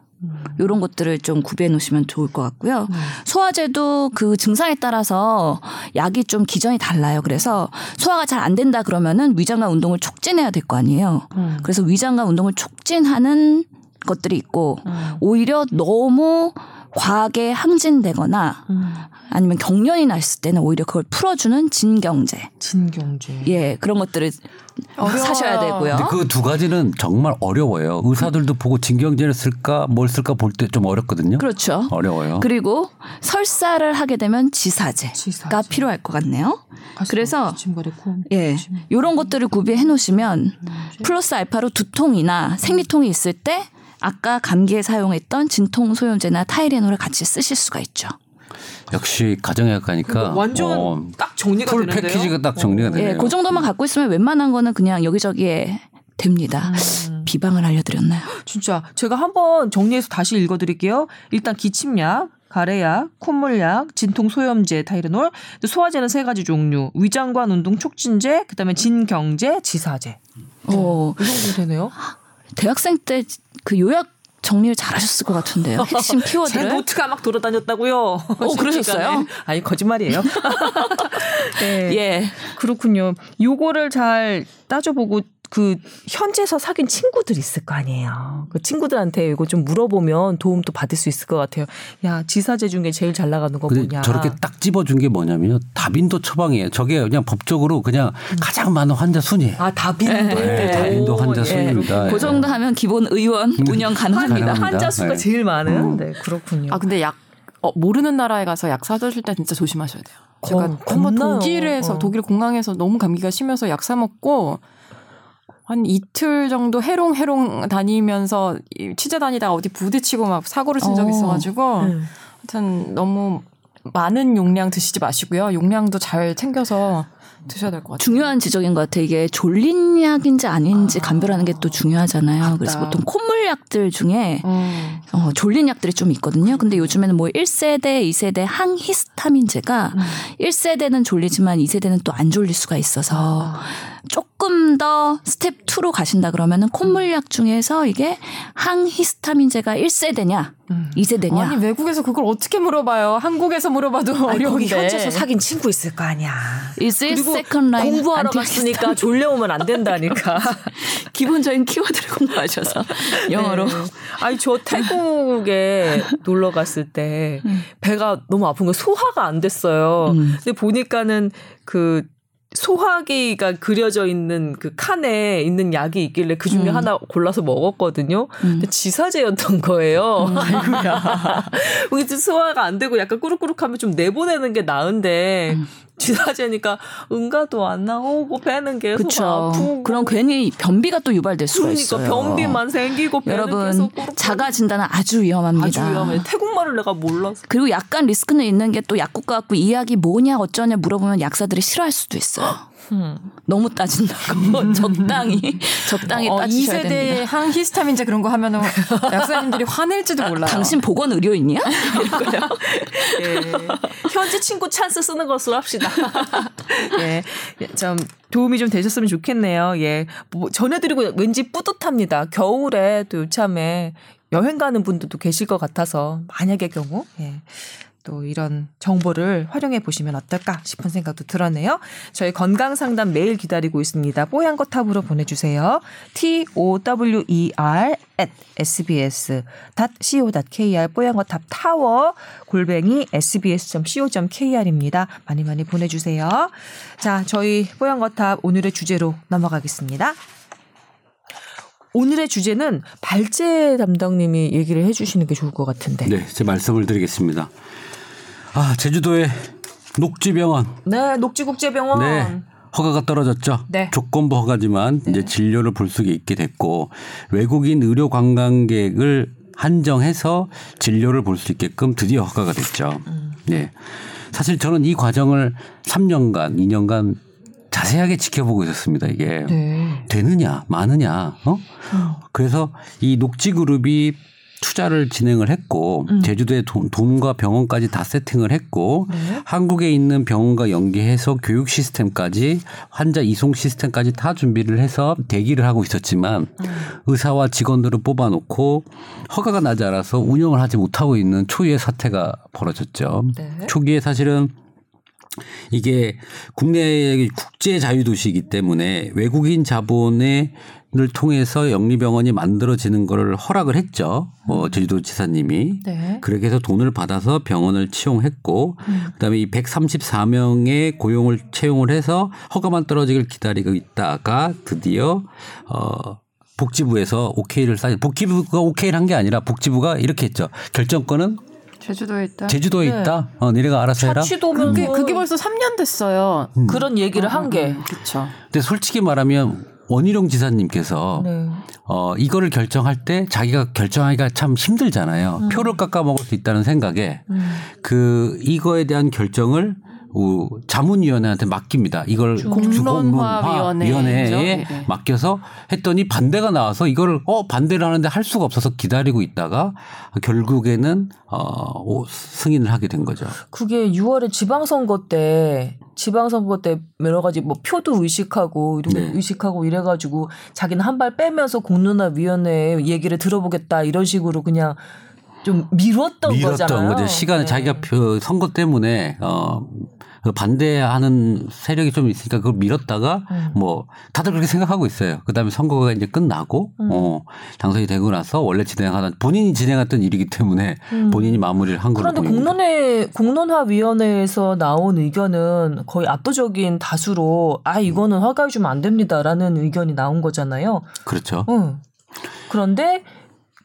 이런 것들을 좀 구비해 놓으시면 좋을 것 같고요. 소화제도 그 증상에 따라서 약이 좀 기전이 달라요. 그래서 소화가 잘 안 된다 그러면은 위장관 운동을 촉진해야 될 거 아니에요. 음. 그래서 위장관 운동을 촉진하는 것들이 있고 음. 오히려 너무 과하게 항진되거나 음. 아니면 경련이 났을 때는 오히려 그걸 풀어주는 진경제. 진경제. 예, 그런 것들을 어려워요. 사셔야 되고요. 근데 그두 가지는 정말 어려워요. 의사들도 보고 진경제를 쓸까 뭘 쓸까 볼 때 좀 어렵거든요. 그렇죠. 어려워요. 그리고 설사를 하게 되면 지사제가 지사제. 필요할 것 같네요. 그래서 기침거리 코. 예, 요런 것들을 구비해 놓으시면 플러스 알파로 두통이나 생리통이 있을 때 아까 감기에 사용했던 진통 소염제나 타이레놀을 같이 쓰실 수가 있죠. 역시 가정의학과니까 완전 어, 딱 정리가 풀 되는데요. 패키지가 딱 정리가 되네요. 예, 그 정도만 갖고 있으면 웬만한 거는 그냥 여기저기에 됩니다. 음. 비방을 알려드렸나요? 진짜 제가 한번 정리해서 다시 읽어드릴게요. 일단 기침약, 가래약, 콧물약, 진통소염제, 타이레놀, 또 소화제는 세 가지 종류, 위장관 운동 촉진제, 그다음에 진경제, 지사제. 어, 이 정도 되네요. 대학생 때 그 요약 정리를 잘하셨을 것 같은데요. 핵심 제 키워드를. 노트가 막 돌아다녔다고요. 어, 그러셨어요? 아니 거짓말이에요. 네. 예. 그렇군요. 요거를 잘 따져보고 그 현지에서 사귄 친구들 있을 거 아니에요. 그 친구들한테 이거 좀 물어보면 도움도 받을 수 있을 것 같아요. 야 지사제 중에 제일 잘 나가는 거 뭐냐. 저렇게 딱 집어준 게 뭐냐면요. 다빈도 처방이에요. 저게 그냥 법적으로 그냥 가장 많은 환자 순위예요. 아 다빈도 네, 다빈도 환자 순위입니다. 그 정도 하면 기본 의원 운영 가능합니다. 가능합니다. 환자 수가 네. 제일 많은. 네 그렇군요. 아 근데 약 어, 모르는 나라에 가서 약 사드실 때 진짜 조심하셔야 돼요. 제가 어, 한번. 독일에서 어. 독일 공항에서 너무 감기가 심해서 약 사 먹고 한 이틀 정도 해롱해롱 다니면서 이 취재 다니다 어디 부딪히고 막 사고를 친 적이 어. 있어가지고 네. 하여튼 너무 많은 용량 드시지 마시고요. 용량도 잘 챙겨서 드셔야 될 것 같아요. 중요한 지적인 것 같아요. 이게 졸린 약인지 아닌지 감별하는 게 또 중요하잖아요. 그래서 보통 콧물 약들 중에 음. 어, 졸린 약들이 좀 있거든요. 근데 요즘에는 뭐 1세대, 2세대 항히스타민제가 1세대는 졸리지만 2세대는 또 안 졸릴 수가 있어서 조금 더 스텝 2로 가신다 그러면은 콧물 약 중에서 이게 항히스타민제가 1세대냐, 2세대냐. 아니 외국에서 그걸 어떻게 물어봐요? 한국에서 물어봐도 아니, 어려운데. 거기 현지에서 사귄 친구 있을 거 아니야. is it 그리고 second line 공부하러? 갔으니까 졸려오면 안 된다니까. 기본적인 키워드를 공부하셔서 영어로. 네. 아니 저 태국에 놀러 갔을 때 배가 너무 아픈 거 소화가 안 됐어요. 음. 근데 보니까는 그 소화기가 그려져 있는 그 칸에 있는 약이 있길래 그 중에 음. 하나 골라서 먹었거든요. 근데 지사제였던 거예요. 음. 아이고야. 소화가 안 되고 약간 꾸룩꾸룩하면 좀 내보내는 게 나은데 음. 지사제니까 응가도 안 나오고 배는 계속 그쵸. 아프고 그럼 괜히 변비가 또 유발될 수가 그러니까 있어요. 변비만 생기고 여러분 자가 진단은 아주 위험합니다. 아주 위험해. 태국말을 내가 몰라서. 그리고 약간 리스크는 있는 게 또 약국 가갖고 이 약이 뭐냐 어쩌냐 물어보면 약사들이 싫어할 수도 있어요. 너무 따진다고 적당히 적당히 어, 따지셔야 2세대 됩니다. 항 히스타민제 그런 거 하면은 약사님들이 화낼지도 몰라요. 당신 보건 의료인이야? 예. 현지 친구 찬스 쓰는 것으로 합시다. 예. 좀 도움이 좀 되셨으면 좋겠네요. 예. 뭐 전해드리고 왠지 뿌듯합니다. 겨울에 또 요참에 여행 가는 분들도 계실 것 같아서 만약의 경우 예. 또 이런 정보를 활용해 보시면 어떨까 싶은 생각도 들었네요. 저희 건강 상담 매일 기다리고 있습니다. 뽀얀 거 탑으로 보내주세요. t o w e r at sbs.co.kr 뽀얀 거 탑 타워 골뱅이 sbs.co.kr입니다. 많이 많이 보내주세요. 자, 저희 뽀얀 거 탑 오늘의 주제로 넘어가겠습니다. 오늘의 주제는 발제 담당님이 얘기를 해주시는 게 좋을 것 같은데. 네, 제 말씀을 드리겠습니다. 아, 제주도의 녹지병원. 네, 녹지국제병원. 네. 허가가 떨어졌죠. 네. 조건부 허가지만 이제 진료를 볼 수 있게 됐고 외국인 의료 관광객을 한정해서 진료를 볼 수 있게끔 드디어 허가가 됐죠. 네. 사실 저는 이 과정을 3년간, 2년간 자세하게 지켜보고 있었습니다. 이게 네. 되느냐, 마느냐. 어? 그래서 이 녹지 그룹이 투자를 진행을 했고 제주도에 돈, 돈과 병원까지 다 세팅을 했고 한국에 있는 병원과 연계해서 교육 시스템까지 환자 이송 시스템까지 다 준비를 해서 대기를 하고 있었지만 의사와 직원들을 뽑아놓고 허가가 나지 않아서 운영을 하지 못하고 있는 초유의 사태가 벌어졌죠. 네. 초기에 사실은 이게 국내 국제 자유도시이기 때문에 외국인 자본의 을 통해서 영리병원이 만들어지는 거를 허락을 했죠. 어, 제주도 지사님이. 네. 그렇게 해서 돈을 받아서 병원을 채용했고, 그다음에 이 134명의 고용을 채용을 해서 허가만 떨어지길 기다리고 있다가 드디어 어 복지부에서 오케이를 쌓. 복지부가 오케이를 한 게 아니라 복지부가 이렇게 했죠. 결정권은 제주도에 있다. 제주도에 있다. 어, 니네가 알아서 해라. 차치도면 그게, 그게 벌써 3년 됐어요. 그런 얘기를 한 게. 그렇죠. 근데 솔직히 말하면 원희룡 지사님께서 네. 어 이거를 결정할 때 자기가 결정하기가 참 힘들잖아요. 표를 깎아 먹을 수 있다는 생각에 그 이거에 대한 결정을 우 자문위원회한테 맡깁니다. 이걸 공론화위원회죠. 위원회에 네, 네. 맡겨서 했더니 반대가 나와서 이거를 어 반대를 하는데 할 수가 없어서 기다리고 있다가 결국에는 어 오- 승인을 하게 된 거죠. 그게 6월에 지방선거 때 지방선거 때 여러 가지 뭐 표도 의식하고 이런 거 네. 의식하고 이래가지고 자기는 한 발 빼면서 공론화위원회 얘기를 들어보겠다 이런 식으로 그냥 좀 미뤘던, 밀었던 거잖아요. 거죠. 시간을 네. 자기가 그 선거 때문에 어. 그 반대하는 세력이 좀 있으니까 그걸 밀었다가 음. 뭐 다들 그렇게 생각하고 있어요. 그다음에 선거가 이제 끝나고 음. 어 당선이 되고 나서 원래 진행하던 본인이 진행했던 일이기 때문에 음. 본인이 마무리를 한 걸로 그런데. 공론회 공론화 위원회에서 나온 의견은 거의 압도적인 다수로 아 이거는 허가해 주면 안 됩니다라는 의견이 나온 거잖아요. 그렇죠. 응. 그런데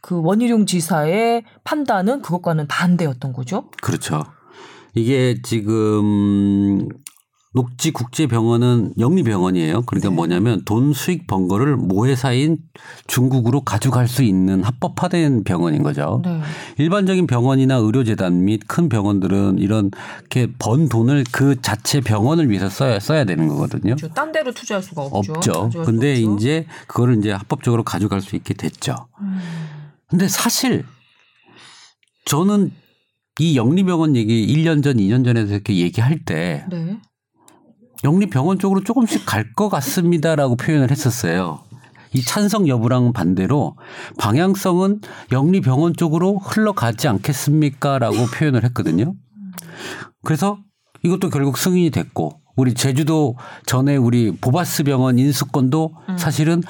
그 원희룡 지사의 판단은 그것과는 반대였던 거죠. 그렇죠. 이게 지금 녹지 국제병원은 영리병원이에요. 그러니까 네. 뭐냐면 돈 수익 번 거를 모회사인 중국으로 가져갈 수 있는 합법화된 병원인 거죠. 네. 일반적인 병원이나 의료재단 및 큰 병원들은 이런 이렇게 번 돈을 그 자체 병원을 위해서 써야 써야 되는 거거든요. 그렇죠. 딴 데로 투자할 수가 없죠. 없죠. 근데 없죠. 이제 그거를 이제 합법적으로 가져갈 수 있게 됐죠. 음. 근데 사실 저는 이 영리병원 얘기 1년 전, 2년 전에 이렇게 얘기할 때 네. 영리병원 쪽으로 조금씩 갈 것 같습니다라고 표현을 했었어요. 이 찬성 여부랑 반대로 방향성은 영리병원 쪽으로 흘러가지 않겠습니까라고 표현을 했거든요. 그래서 이것도 결국 승인이 됐고 우리 제주도 전에 우리 보바스 병원 인수권도 사실은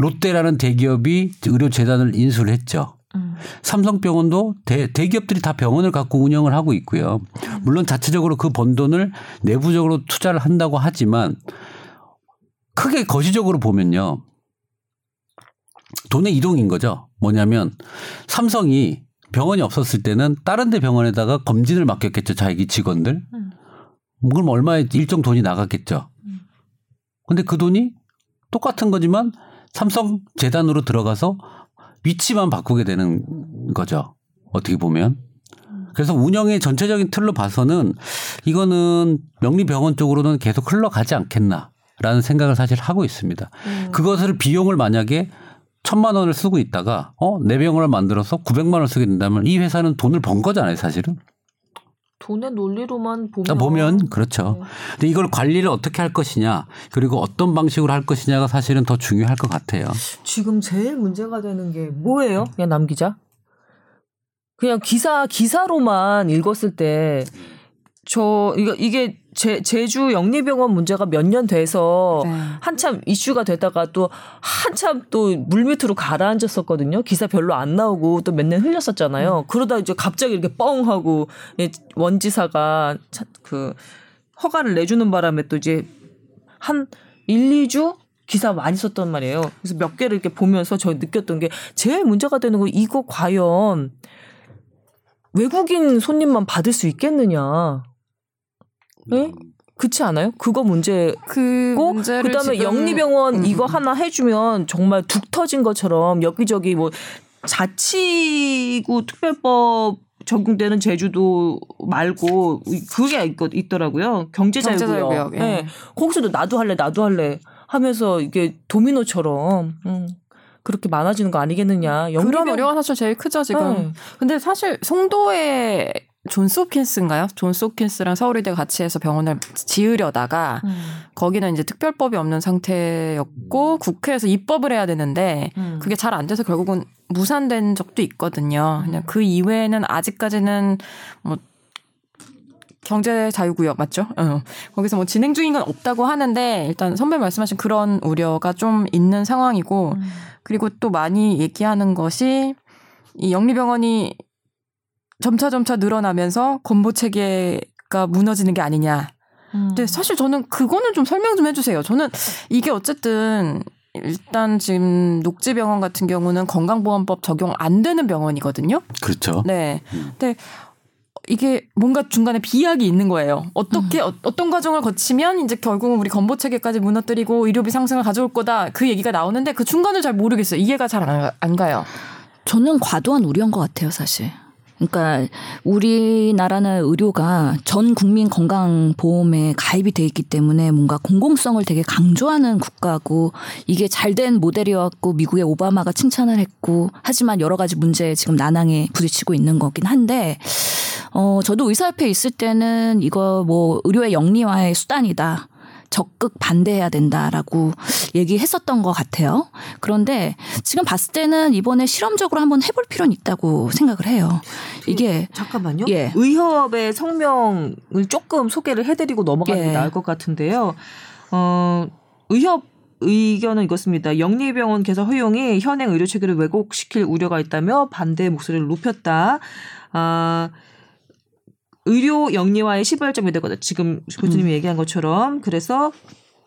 롯데라는 대기업이 의료재단을 인수를 했죠. 음. 삼성병원도 대, 대기업들이 다 병원을 갖고 운영을 하고 있고요. 물론 자체적으로 그 번 돈을 내부적으로 투자를 한다고 하지만 크게 거시적으로 보면요. 돈의 이동인 거죠. 뭐냐면 삼성이 병원이 없었을 때는 다른 데 병원에다가 검진을 맡겼겠죠. 자기 직원들. 음. 그럼 얼마의 일정 돈이 나갔겠죠. 근데 그 돈이 똑같은 거지만 삼성 재단으로 들어가서 위치만 바꾸게 되는 거죠. 어떻게 보면. 그래서 운영의 전체적인 틀로 봐서는 이거는 명리병원 쪽으로는 계속 흘러가지 않겠나라는 생각을 사실 하고 있습니다. 음. 그것을 비용을 만약에 천만 원을 쓰고 있다가 어 내 병원을 만들어서 900만 원을 쓰게 된다면 이 회사는 돈을 번 거잖아요, 사실은. 돈의 논리로만 보면 딱 보면 그렇죠. 네. 근데 이걸 관리를 어떻게 할 것이냐 그리고 어떤 방식으로 할 것이냐가 사실은 더 중요할 것 같아요. 지금 제일 문제가 되는 게 뭐예요? 그냥 남 기자? 그냥 기사 기사로만 읽었을 때 저 이거 이게 제 제주 영리병원 문제가 몇 년 돼서 네. 한참 이슈가 되다가 또 한참 또 물밑으로 가라앉았었거든요. 기사 별로 안 나오고 또 몇 년 흘렸었잖아요. 그러다 이제 갑자기 이렇게 뻥 하고 예, 원지사가 차- 그 허가를 내주는 바람에 또 이제 한 1, 2주 기사 많이 썼단 말이에요. 그래서 몇 개를 이렇게 보면서 저 느꼈던 게 제일 문제가 되는 거 이거 과연 외국인 손님만 받을 수 있겠느냐. 예? 그렇지 않아요? 그거 문제 그고 그다음에 영리병원 음, 이거 음. 하나 해주면 정말 둑 터진 것처럼 여기저기 뭐 자치구 특별법 적용되는 제주도 말고 그게 있, 있더라고요 경제자유구역. 경제자유구역, 예. 네. 거기서도 나도 할래 나도 할래 하면서 이게 도미노처럼 음, 그렇게 많아지는 거 아니겠느냐. 그런 영리병 우려가 사실 제일 크죠 지금. 네. 근데 사실 송도에 존스 홉킨스인가요? 존스 홉킨스랑 서울의대 같이 해서 병원을 지으려다가 음. 거기는 이제 특별법이 없는 상태였고 국회에서 입법을 해야 되는데 음. 그게 잘 안 돼서 결국은 무산된 적도 있거든요. 그냥 그 이외에는 아직까지는 뭐 경제 자유구역 맞죠? 어. 거기서 뭐 진행 중인 건 없다고 하는데 일단 선배 말씀하신 그런 우려가 좀 있는 상황이고 음. 그리고 또 많이 얘기하는 것이 이 영리병원이 점차 점차 늘어나면서 건보 체계가 무너지는 게 아니냐. 음. 근데 사실 저는 그거는 좀 설명 좀 해주세요. 저는 이게 어쨌든 일단 지금 녹지병원 같은 경우는 건강보험법 적용 안 되는 병원이거든요. 그렇죠. 네. 음. 근데 이게 뭔가 중간에 비약이 있는 거예요. 어떻게 어, 떤 과정을 거치면 이제 결국은 우리 건보 체계까지 무너뜨리고 의료비 상승을 가져올 거다 그 얘기가 나오는데 그 중간을 잘 모르겠어요. 이해가 잘 안 가요. 저는 과도한 우려인 것 같아요, 사실. 그러니까 우리나라는 의료가 전 국민 건강보험에 가입이 돼 있기 때문에 뭔가 공공성을 되게 강조하는 국가고 이게 잘 된 모델이었고 미국의 오바마가 칭찬을 했고 하지만 여러 가지 문제에 지금 난항에 부딪히고 있는 거긴 한데 어 저도 의사협회에 있을 때는 이거 뭐 의료의 영리화의 수단이다. 적극 반대해야 된다라고 얘기했었던 것 같아요. 그런데 지금 봤을 때는 이번에 실험적으로 한번 해볼 필요는 있다고 생각을 해요. 이게 잠깐만요. 예. 의협의 성명을 조금 소개를 해드리고 넘어가는 게 예. 나을 것 같은데요. 어, 의협 의견은 이렇습니다. 영리병원 개설 허용이 현행 의료 체계를 왜곡시킬 우려가 있다며 반대 목소리를 높였다. 아, 의료 영리화의 시발점이 되거든. 지금 교수님이 얘기한 것처럼 그래서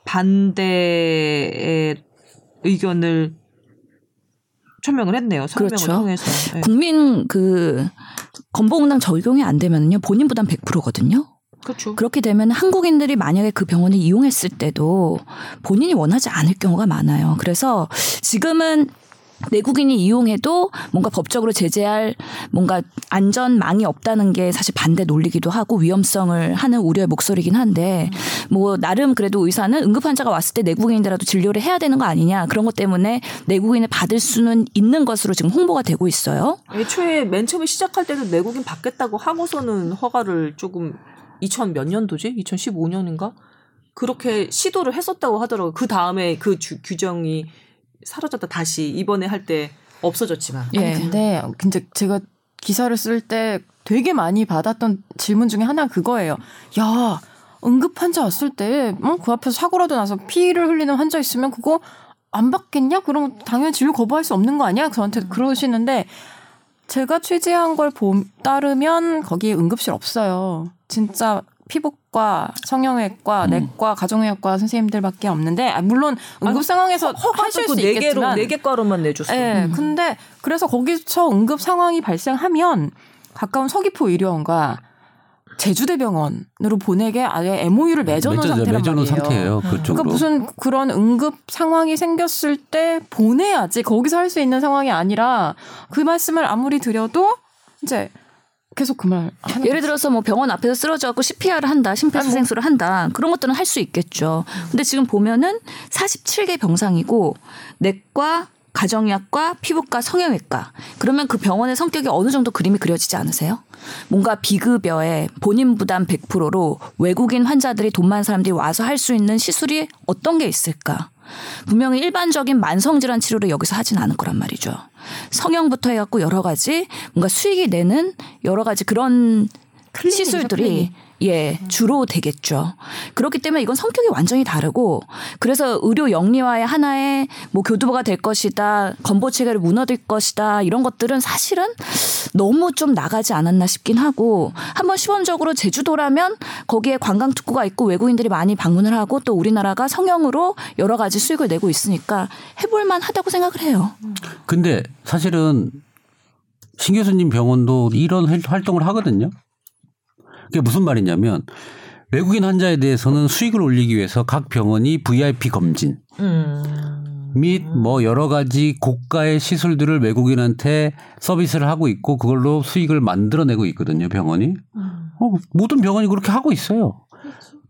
반대의 의견을 천명을 했네요. 성명을 그렇죠. 통해서. 예. 국민 그 건보공단 적용이 안 되면요 본인 부담 100%거든요. 그렇죠. 그렇게 되면 한국인들이 만약에 그 병원을 이용했을 때도 본인이 원하지 않을 경우가 많아요. 그래서 지금은 내국인이 이용해도 뭔가 법적으로 제재할 뭔가 안전망이 없다는 게 사실 반대 논리기도 하고 위험성을 하는 우려의 목소리긴 한데 뭐 나름 그래도 의사는 응급 환자가 왔을 때 내국인이라도 진료를 해야 되는 거 아니냐 그런 것 때문에 내국인을 받을 수는 있는 것으로 지금 홍보가 되고 있어요. 애초에 맨 처음에 시작할 때도 내국인 받겠다고 하고서는 허가를 조금 2000 몇 년도지? 2015년인가? 그렇게 시도를 했었다고 하더라고요. 그 다음에 그 주- 규정이 사라졌다 다시 이번에 할 때 없어졌지만. 예. 근데 근데 제가 기사를 쓸 때 되게 많이 받았던 질문 중에 하나 그거예요. 야 응급 환자 왔을 때, 어? 그 앞에서 사고라도 나서 피를 흘리는 환자 있으면 그거 안 받겠냐? 그럼 당연히 진료 거부할 수 없는 거 아니야? 저한테 그러시는데 제가 취재한 걸 보, 따르면 거기에 응급실 없어요. 진짜 피부과, 성형외과, 내과, 가정의학과 선생님들밖에 없는데 아, 물론 응급 상황에서 하실 수 네 개로 있겠지만 네 개과로만 내줬어. 예. 근데 그래서 거기서 응급 상황이 발생하면 가까운 서귀포 의료원과 제주대병원으로 보내게 아예 MOU를 맺어놓은 맺어- 상태란 맺어놓은 말이에요. 상태예요. 그쪽으로. 그러니까 무슨 그런 응급 상황이 생겼을 때 보내야지 거기서 할 수 있는 상황이 아니라 그 말씀을 아무리 드려도 이제 계속 그말 하는 예를 들어서 뭐 병원 앞에서 쓰러져갖고 CPR을 한다, 심폐소생술을 한다 그런 것들은 할 수 있겠죠. 근데 지금 보면은 47개 병상이고 내과, 가정의학과, 피부과, 성형외과 그러면 그 병원의 성격이 어느 정도 그림이 그려지지 않으세요? 뭔가 비급여에 본인 부담 100%로 외국인 환자들이 돈 많은 사람들이 와서 할 수 있는 시술이 어떤 게 있을까? 분명히 일반적인 만성질환 치료를 여기서 하진 않을 거란 말이죠. 성형부터 해갖고 여러 가지 뭔가 수익이 내는 여러 가지 그런 시술들이 예 주로 되겠죠. 그렇기 때문에 이건 성격이 완전히 다르고 그래서 의료 영리화의 하나의 뭐 교두보가 될 것이다 건보 체계를 무너질 것이다 이런 것들은 사실은 너무 좀 나가지 않았나 싶긴 하고 한번 시범적으로 제주도라면 거기에 관광 특구가 있고 외국인들이 많이 방문을 하고 또 우리나라가 성형으로 여러 가지 수익을 내고 있으니까 해볼만 하다고 생각을 해요. 근데 사실은 신 교수님 병원도 이런 활- 활동을 하거든요. 그게 무슨 말이냐면 외국인 환자에 대해서는 수익을 올리기 위해서 각 병원이 VIP 검진 및뭐 여러 가지 고가의 시술들을 외국인한테 서비스를 하고 있고 그걸로 수익을 만들어내고 있거든요 병원이. 어, 모든 병원이 그렇게 하고 있어요.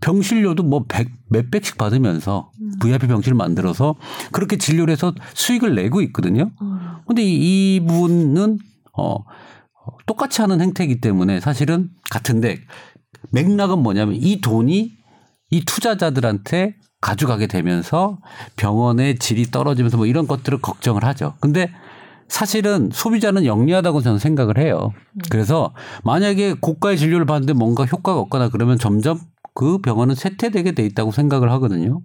병실료도 뭐 백, 몇백씩 받으면서 VIP 병실을 만들어서 그렇게 진료를 해서 수익을 내고 있거든요. 근데 이, 이 부분은 어 똑같이 하는 행태이기 때문에 사실은 같은데 맥락은 뭐냐면 이 돈이 이 투자자들한테 가져가게 되면서 병원의 질이 떨어지면서 뭐 이런 것들을 걱정을 하죠. 근데 사실은 소비자는 영리하다고 저는 생각을 해요. 그래서 만약에 고가의 진료를 받는데 뭔가 효과가 없거나 그러면 점점 그 병원은 쇠퇴되게 돼 있다고 생각을 하거든요.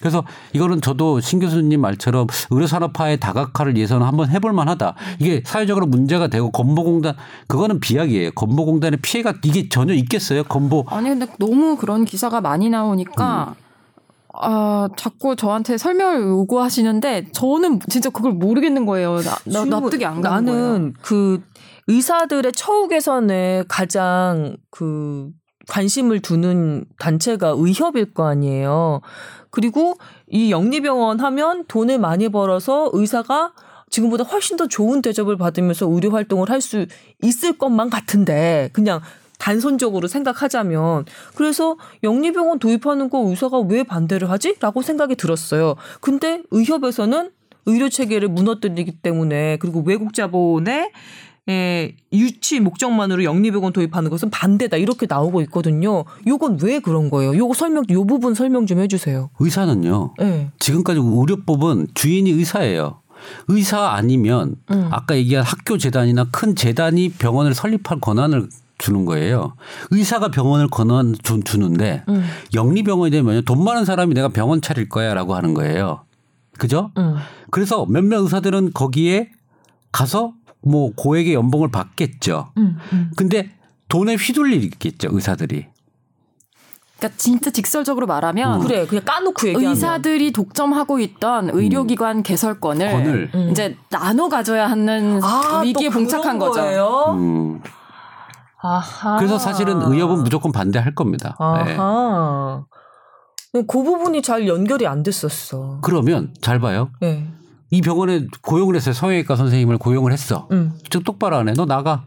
그래서 이거는 저도 신 교수님 말처럼 의료산업화의 다각화를 예선 한번 해볼 만하다. 이게 사회적으로 문제가 되고 건보공단 그거는 비약이에요. 건보공단의 피해가 이게 전혀 있겠어요? 건보 아니 근데 너무 그런 기사가 많이 나오니까 아 자꾸 저한테 설명을 요구하시는데 저는 진짜 그걸 모르겠는 거예요. 나, 나 납득이 안 가는 나는 거예요. 그 의사들의 처우 개선에 가장 그 관심을 두는 단체가 의협일 거 아니에요. 그리고 이 영리병원 하면 돈을 많이 벌어서 의사가 지금보다 훨씬 더 좋은 대접을 받으면서 의료 활동을 할 수 있을 것만 같은데 그냥 단선적으로 생각하자면 그래서 영리병원 도입하는 거 의사가 왜 반대를 하지? 라고 생각이 들었어요. 근데 의협에서는 의료 체계를 무너뜨리기 때문에 그리고 외국 자본의 에, 유치 목적만으로 영리병원 도입하는 것은 반대다 이렇게 나오고 있거든요. 요건 왜 그런 거예요? 요거 설명 요 부분 설명 좀 해주세요. 의사는요. 네. 지금까지 의료법은 주인이 의사예요. 의사 아니면 음. 아까 얘기한 학교 재단이나 큰 재단이 병원을 설립할 권한을 주는 거예요. 의사가 병원을 권한 주, 주는데 음. 영리병원이 되면 돈 많은 사람이 내가 병원 차릴 거야라고 하는 거예요. 그죠? 음. 그래서 몇몇 의사들은 거기에 가서 뭐 고액의 연봉을 받겠죠. 음. 음. 근데 돈에 휘둘리겠죠 의사들이. 그러니까 진짜 직설적으로 말하면 그래 그냥 까놓고 얘기하면 의사들이 독점하고 있던 의료기관 개설권을 권을. 음. 이제 나눠 가져야 하는 아, 위기에 또 봉착한 거죠. 거예요? 음. 아하. 그래서 사실은 의협은 무조건 반대할 겁니다. 네. 아하. 그 부분이 잘 연결이 안 됐었어. 그러면 잘 봐요. 네. 이 병원에 고용을 했어요. 성형외과 선생님을 고용을 했어. 음. 즉 똑바로 안 해. 너 나가.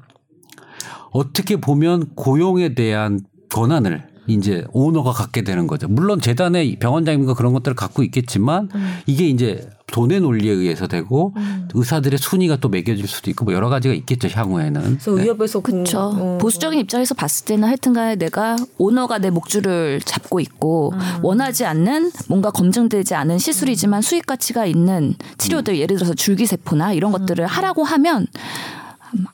어떻게 보면 고용에 대한 권한을 이제 오너가 갖게 되는 거죠. 물론 재단의 병원장님과 그런 것들을 갖고 있겠지만 이게 이제 돈의 논리에 의해서 되고 의사들의 순위가 또 매겨질 수도 있고 뭐 여러 가지가 있겠죠 향후에는. 그래서 의협에서 그렇죠. 음, 보수적인 입장에서 봤을 때는 하여튼간에 내가 오너가 내 목줄을 잡고 있고 원하지 않는 뭔가 검증되지 않은 시술이지만 수익 가치가 있는 치료들 예를 들어서 줄기세포나 이런 것들을 하라고 하면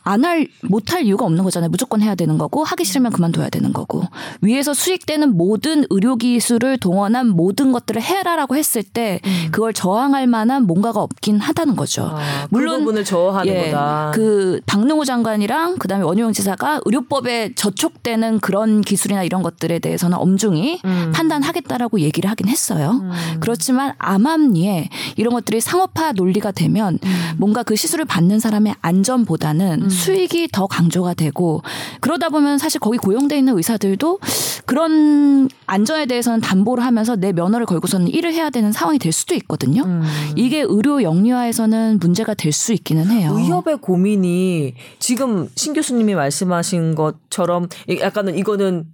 안 할, 못할 이유가 없는 거잖아요. 무조건 해야 되는 거고, 하기 싫으면 그만둬야 되는 거고. 위에서 수익되는 모든 의료 기술을 동원한 모든 것들을 해라라고 했을 때, 그걸 저항할 만한 뭔가가 없긴 하다는 거죠. 아, 물론 그 부분을 저하는 예, 거다. 그 박능호 장관이랑 그다음에 원효영 지사가 의료법에 저촉되는 그런 기술이나 이런 것들에 대해서는 엄중히 음. 판단하겠다라고 얘기를 하긴 했어요. 그렇지만 암암리에 이런 것들이 상업화 논리가 되면 음. 뭔가 그 시술을 받는 사람의 안전보다는 때는 음. 수익이 더 강조가 되고 그러다 보면 사실 거기 고용돼 있는 의사들도 그런 안전에 대해서는 담보를 하면서 내 면허를 걸고서는 일을 해야 되는 상황이 될 수도 있거든요. 음. 이게 의료 영리화에서는 문제가 될 수 있기는 해요. 의협의 고민이 지금 신 교수님이 말씀하신 것처럼 약간은 이거는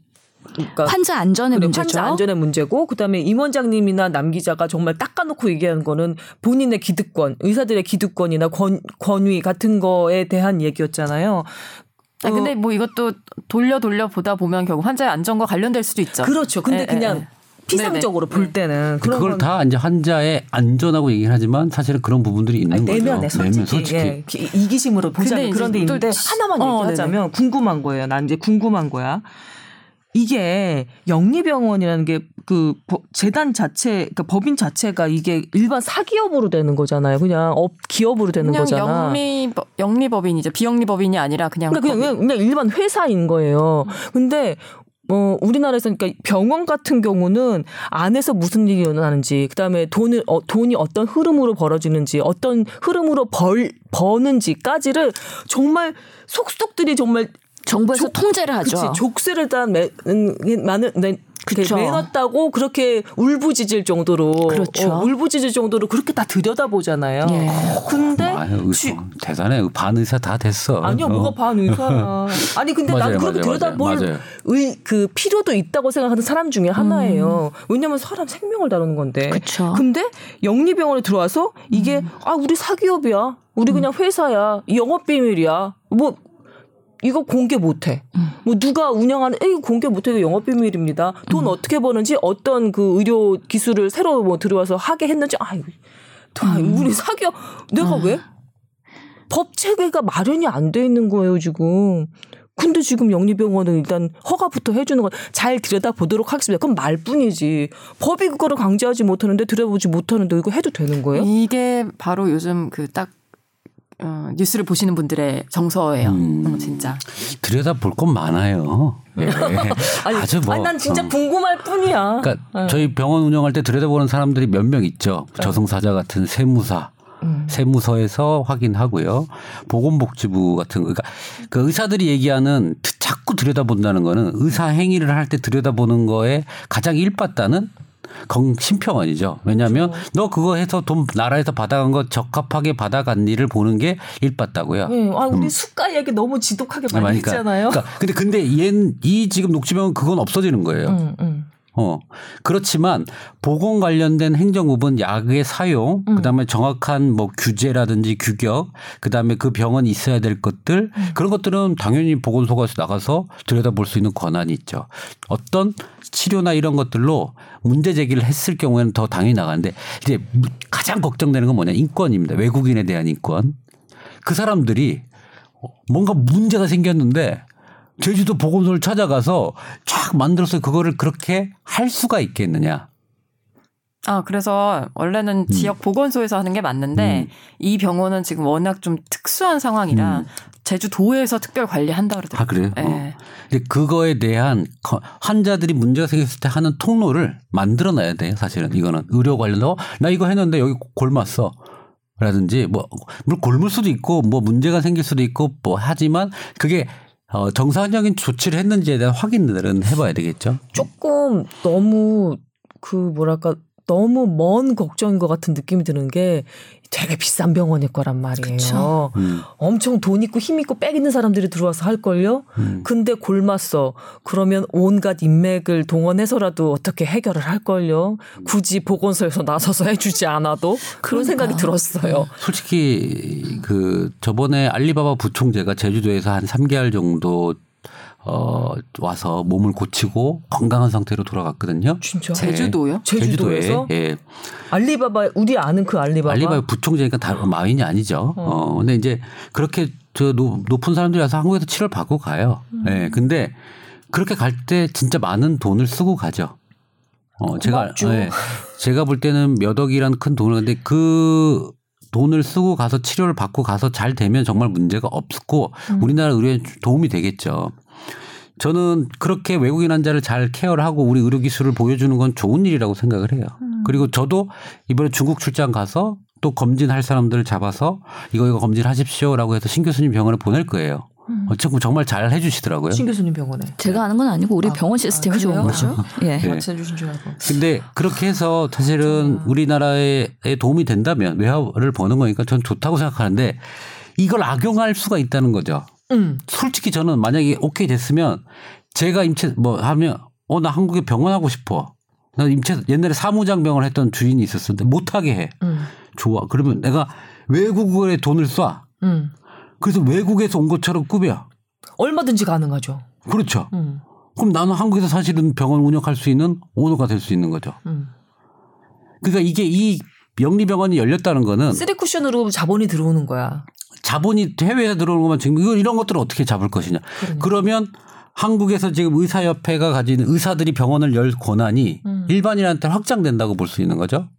그러니까 환자 안전의 문제죠. 환자 안전의 문제고 그다음에 임 원장님이나 남 기자가 정말 닦아놓고 얘기하는 거는 본인의 기득권, 의사들의 기득권이나 권, 권위 같은 거에 대한 얘기였잖아요. 아 근데 뭐 이것도 돌려 돌려 보다 보면 결국 환자의 안전과 관련될 수도 있죠. 그렇죠. 근데 예, 그냥 예, 예. 피상적으로 네네. 볼 때는 그런 그걸 건다 이제 환자의 안전하고 얘기를 하지만 사실은 그런 부분들이 있는 아니, 거죠. 내면에 솔직히, 내면 솔직히. 예, 기- 이기심으로 보자면 근데 그런 데 이제 또 있는데 지- 하나만 어, 얘기하자면 궁금한 거예요. 난 이제 궁금한 거야. 이게 영리병원이라는 게 그 재단 자체, 그러니까 법인 자체가 이게 일반 사기업으로 되는 거잖아요. 그냥 업 기업으로 되는 그냥 거잖아. 영리 영리법인이죠. 비영리법인이 아니라 그냥 그러니까 그냥. 그냥 일반 회사인 거예요. 근데 어 우리나라에서 그러니까 병원 같은 경우는 안에서 무슨 일이 일어나는지 그 다음에 돈을 어, 돈이 어떤 흐름으로 벌어지는지 어떤 흐름으로 벌 버는지까지를 정말 속속들이 정말 정부에서 족- 통제를 하죠. 그치, 족쇄를 다 매, 음, 많은 네, 그쵸. 매놨다고 그렇게 울부짖을 정도로 그렇죠. 어, 울부짖을 정도로 그렇게 다 들여다보잖아요. 예. 근데 아유, 쥐- 대단해. 반의사 다 됐어. 아니야, 어. 뭐가 반의사야. 아니, 근데 난 맞아요, 그렇게 맞아요, 들여다볼. 의, 그 필요도 있다고 생각하는 사람 중에 하나예요. 왜냐면 사람 생명을 다루는 건데. 음. 그쵸. 근데 영리병원에 들어와서 이게, 아, 우리 사기업이야. 우리 그냥 회사야. 이 영업 비밀이야. 뭐, 이거 공개 못해. 음. 뭐 누가 운영하는 이거 공개 못해 이거 영업 비밀입니다. 돈 음. 어떻게 버는지 어떤 그 의료 기술을 새로 뭐 들어와서 하게 했는지 아유, 다 음. 우리 사기업 내가 왜? 법 체계가 마련이 안 돼 있는 거예요 지금. 근데 지금 영리병원은 일단 허가부터 해주는 건 잘 들여다 보도록 하겠습니다. 그럼 말뿐이지. 법이 그거를 강제하지 못하는데 들여보지 못하는데 이거 해도 되는 거예요? 이게 바로 요즘 그 딱 어, 뉴스를 보시는 분들의 정서예요. 음. 어, 진짜. 들여다 볼 건 많아요. 예. 아니, 아주 뭐. 아니, 난 진짜 어. 궁금할 뿐이야. 그러니까 저희 병원 운영할 때 들여다보는 사람들이 몇 명 있죠. 저승사자 같은 세무사. 음. 세무서에서 확인하고요. 보건복지부 같은 거. 그러니까 그 의사들이 얘기하는 자꾸 들여다본다는 거는 의사 행위를 할 때 들여다보는 거에 가장 일받다는 건 심평원이죠. 왜냐하면 그렇죠. 너 그거 해서 돈 나라에서 받아간 거 적합하게 받아간 일을 보는 게 일받다고요. 예, 아 우리 수가 얘기 너무 지독하게 많이 그러니까, 했잖아요. 그러니까 근데 근데 얜이 지금 녹지병은 그건 없어지는 거예요. 음, 음. 어. 그렇지만 보건 관련된 행정부분 약의 사용, 음. 그다음에 정확한 뭐 규제라든지 규격, 그다음에 그 병원이 있어야 될 것들 음. 그런 것들은 당연히 보건소가 나가서 들여다볼 수 있는 권한이 있죠. 어떤 치료나 이런 것들로 문제 제기를 했을 경우에는 더 당연히 나가는데 이제 가장 걱정되는 건 뭐냐 인권입니다. 외국인에 대한 인권. 그 사람들이 뭔가 문제가 생겼는데 제주도 보건소를 찾아가서 쫙 만들어서 그거를 그렇게 할 수가 있겠느냐. 아, 그래서 원래는 지역 보건소에서 하는 게 맞는데 음. 이 병원은 지금 워낙 좀 특수한 상황이라 음. 제주도에서 특별 관리한다 그러더라고요. 아 그래요? 예. 어. 근데 그거에 대한 거- 환자들이 문제가 생겼을 때 하는 통로를 만들어 놔야 돼요. 사실은 이거는 의료 관련도 나 이거 했는데 여기 골맞어. 라든지 뭐 물론 골물 수도 있고 뭐 문제가 생길 수도 있고 뭐 하지만 그게 어 정상적인 조치를 했는지에 대한 확인들은 해봐야 되겠죠. 조금 너무 그 뭐랄까 너무 먼 걱정인 것 같은 느낌이 드는 게 되게 비싼 병원일 거란 말이에요. 그쵸. 음. 엄청 돈 있고 힘 있고 빽 있는 사람들이 들어와서 할 걸요. 음. 근데 골맞어. 그러면 온갖 인맥을 동원해서라도 어떻게 해결을 할 걸요. 굳이 보건소에서 나서서 해주지 않아도 그런 생각이 들었어요. 솔직히 그 저번에 알리바바 부총재가 제주도에서 한 3개월 정도 어 와서 몸을 고치고 건강한 상태로 돌아갔거든요. 진짜. 제주도요? 제주도에서 예. 알리바바 우리 아는 그 알리바바. 알리바바 부총재니까 다 마윈이 아니죠. 어. 근데 이제 그렇게 저 노- 높은 사람들이 와서 한국에서 치료를 받고 가요. 예. 근데 그렇게 갈 때 진짜 많은 돈을 쓰고 가죠. 어, 제가. 예. 제가 볼 때는 몇 억이란 큰 돈을 근데 그 돈을 쓰고 가서 치료를 받고 가서 잘 되면 정말 문제가 없고 우리나라 의료에 도움이 되겠죠. 저는 그렇게 외국인 환자를 잘 케어를 하고 우리 의료 기술을 보여주는 건 좋은 일이라고 생각을 해요. 그리고 저도 이번에 중국 출장 가서 또 검진할 사람들을 잡아서 이거 이거 검진하십시오라고 해서 신 교수님 병원에 보낼 거예요. 음. 어쨌든 정말 잘 해주시더라고요. 신 교수님 병원에 제가 아는 건 아니고 우리 아, 병원 아, 시스템이 좋은 그래요? 거죠. 예. 네. 같이 해주신 줄 알고. 근데 그렇게 해서 사실은 우리나라에 도움이 된다면 외화를 버는 거니까 전 좋다고 생각하는데 이걸 악용할 수가 있다는 거죠. 음. 솔직히 저는 만약에 오케이 됐으면 제가 임체 뭐 하면 어 나 한국에 병원 하고 싶어. 나 임체 옛날에 사무장 병원 했던 주인이 있었는데 못하게 해. 음. 좋아. 그러면 내가 외국에 돈을 쏴. 음. 그래서 외국에서 온 것처럼 꾸며. 얼마든지 가능하죠. 그렇죠. 음. 그럼 나는 한국에서 사실은 병원 운영할 수 있는 오너가 될 수 있는 거죠. 음. 그러니까 이게 이 영리병원이 열렸다는 거는 쓰리 쿠션으로 자본이 들어오는 거야. 자본이 해외에서 들어오는 것만 지금 이런 것들을 어떻게 잡을 것이냐. 그러니까. 그러면 한국에서 지금 의사협회가 가지는 의사들이 병원을 열 권한이 음. 일반인한테 확장된다고 볼 수 있는 거죠.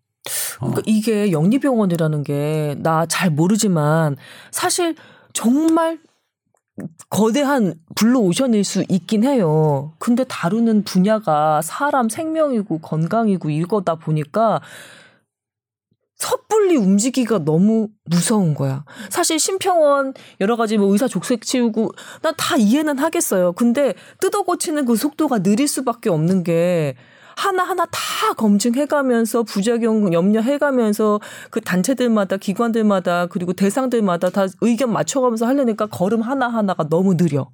그러니까 이게 영리병원이라는 게 나 잘 모르지만 사실 정말 거대한 블루 오션일 수 있긴 해요. 근데 다루는 분야가 사람 생명이고 건강이고 이거다 보니까 섣불리 움직이기가 너무 무서운 거야. 사실 심평원 여러 가지 뭐 의사 족쇄 치우고 난 다 이해는 하겠어요. 근데 뜯어 고치는 그 속도가 느릴 수밖에 없는 게 하나하나 다 검증해가면서 부작용 염려해가면서 그 단체들마다 기관들마다 그리고 대상들마다 다 의견 맞춰가면서 하려니까 걸음 하나하나가 너무 느려.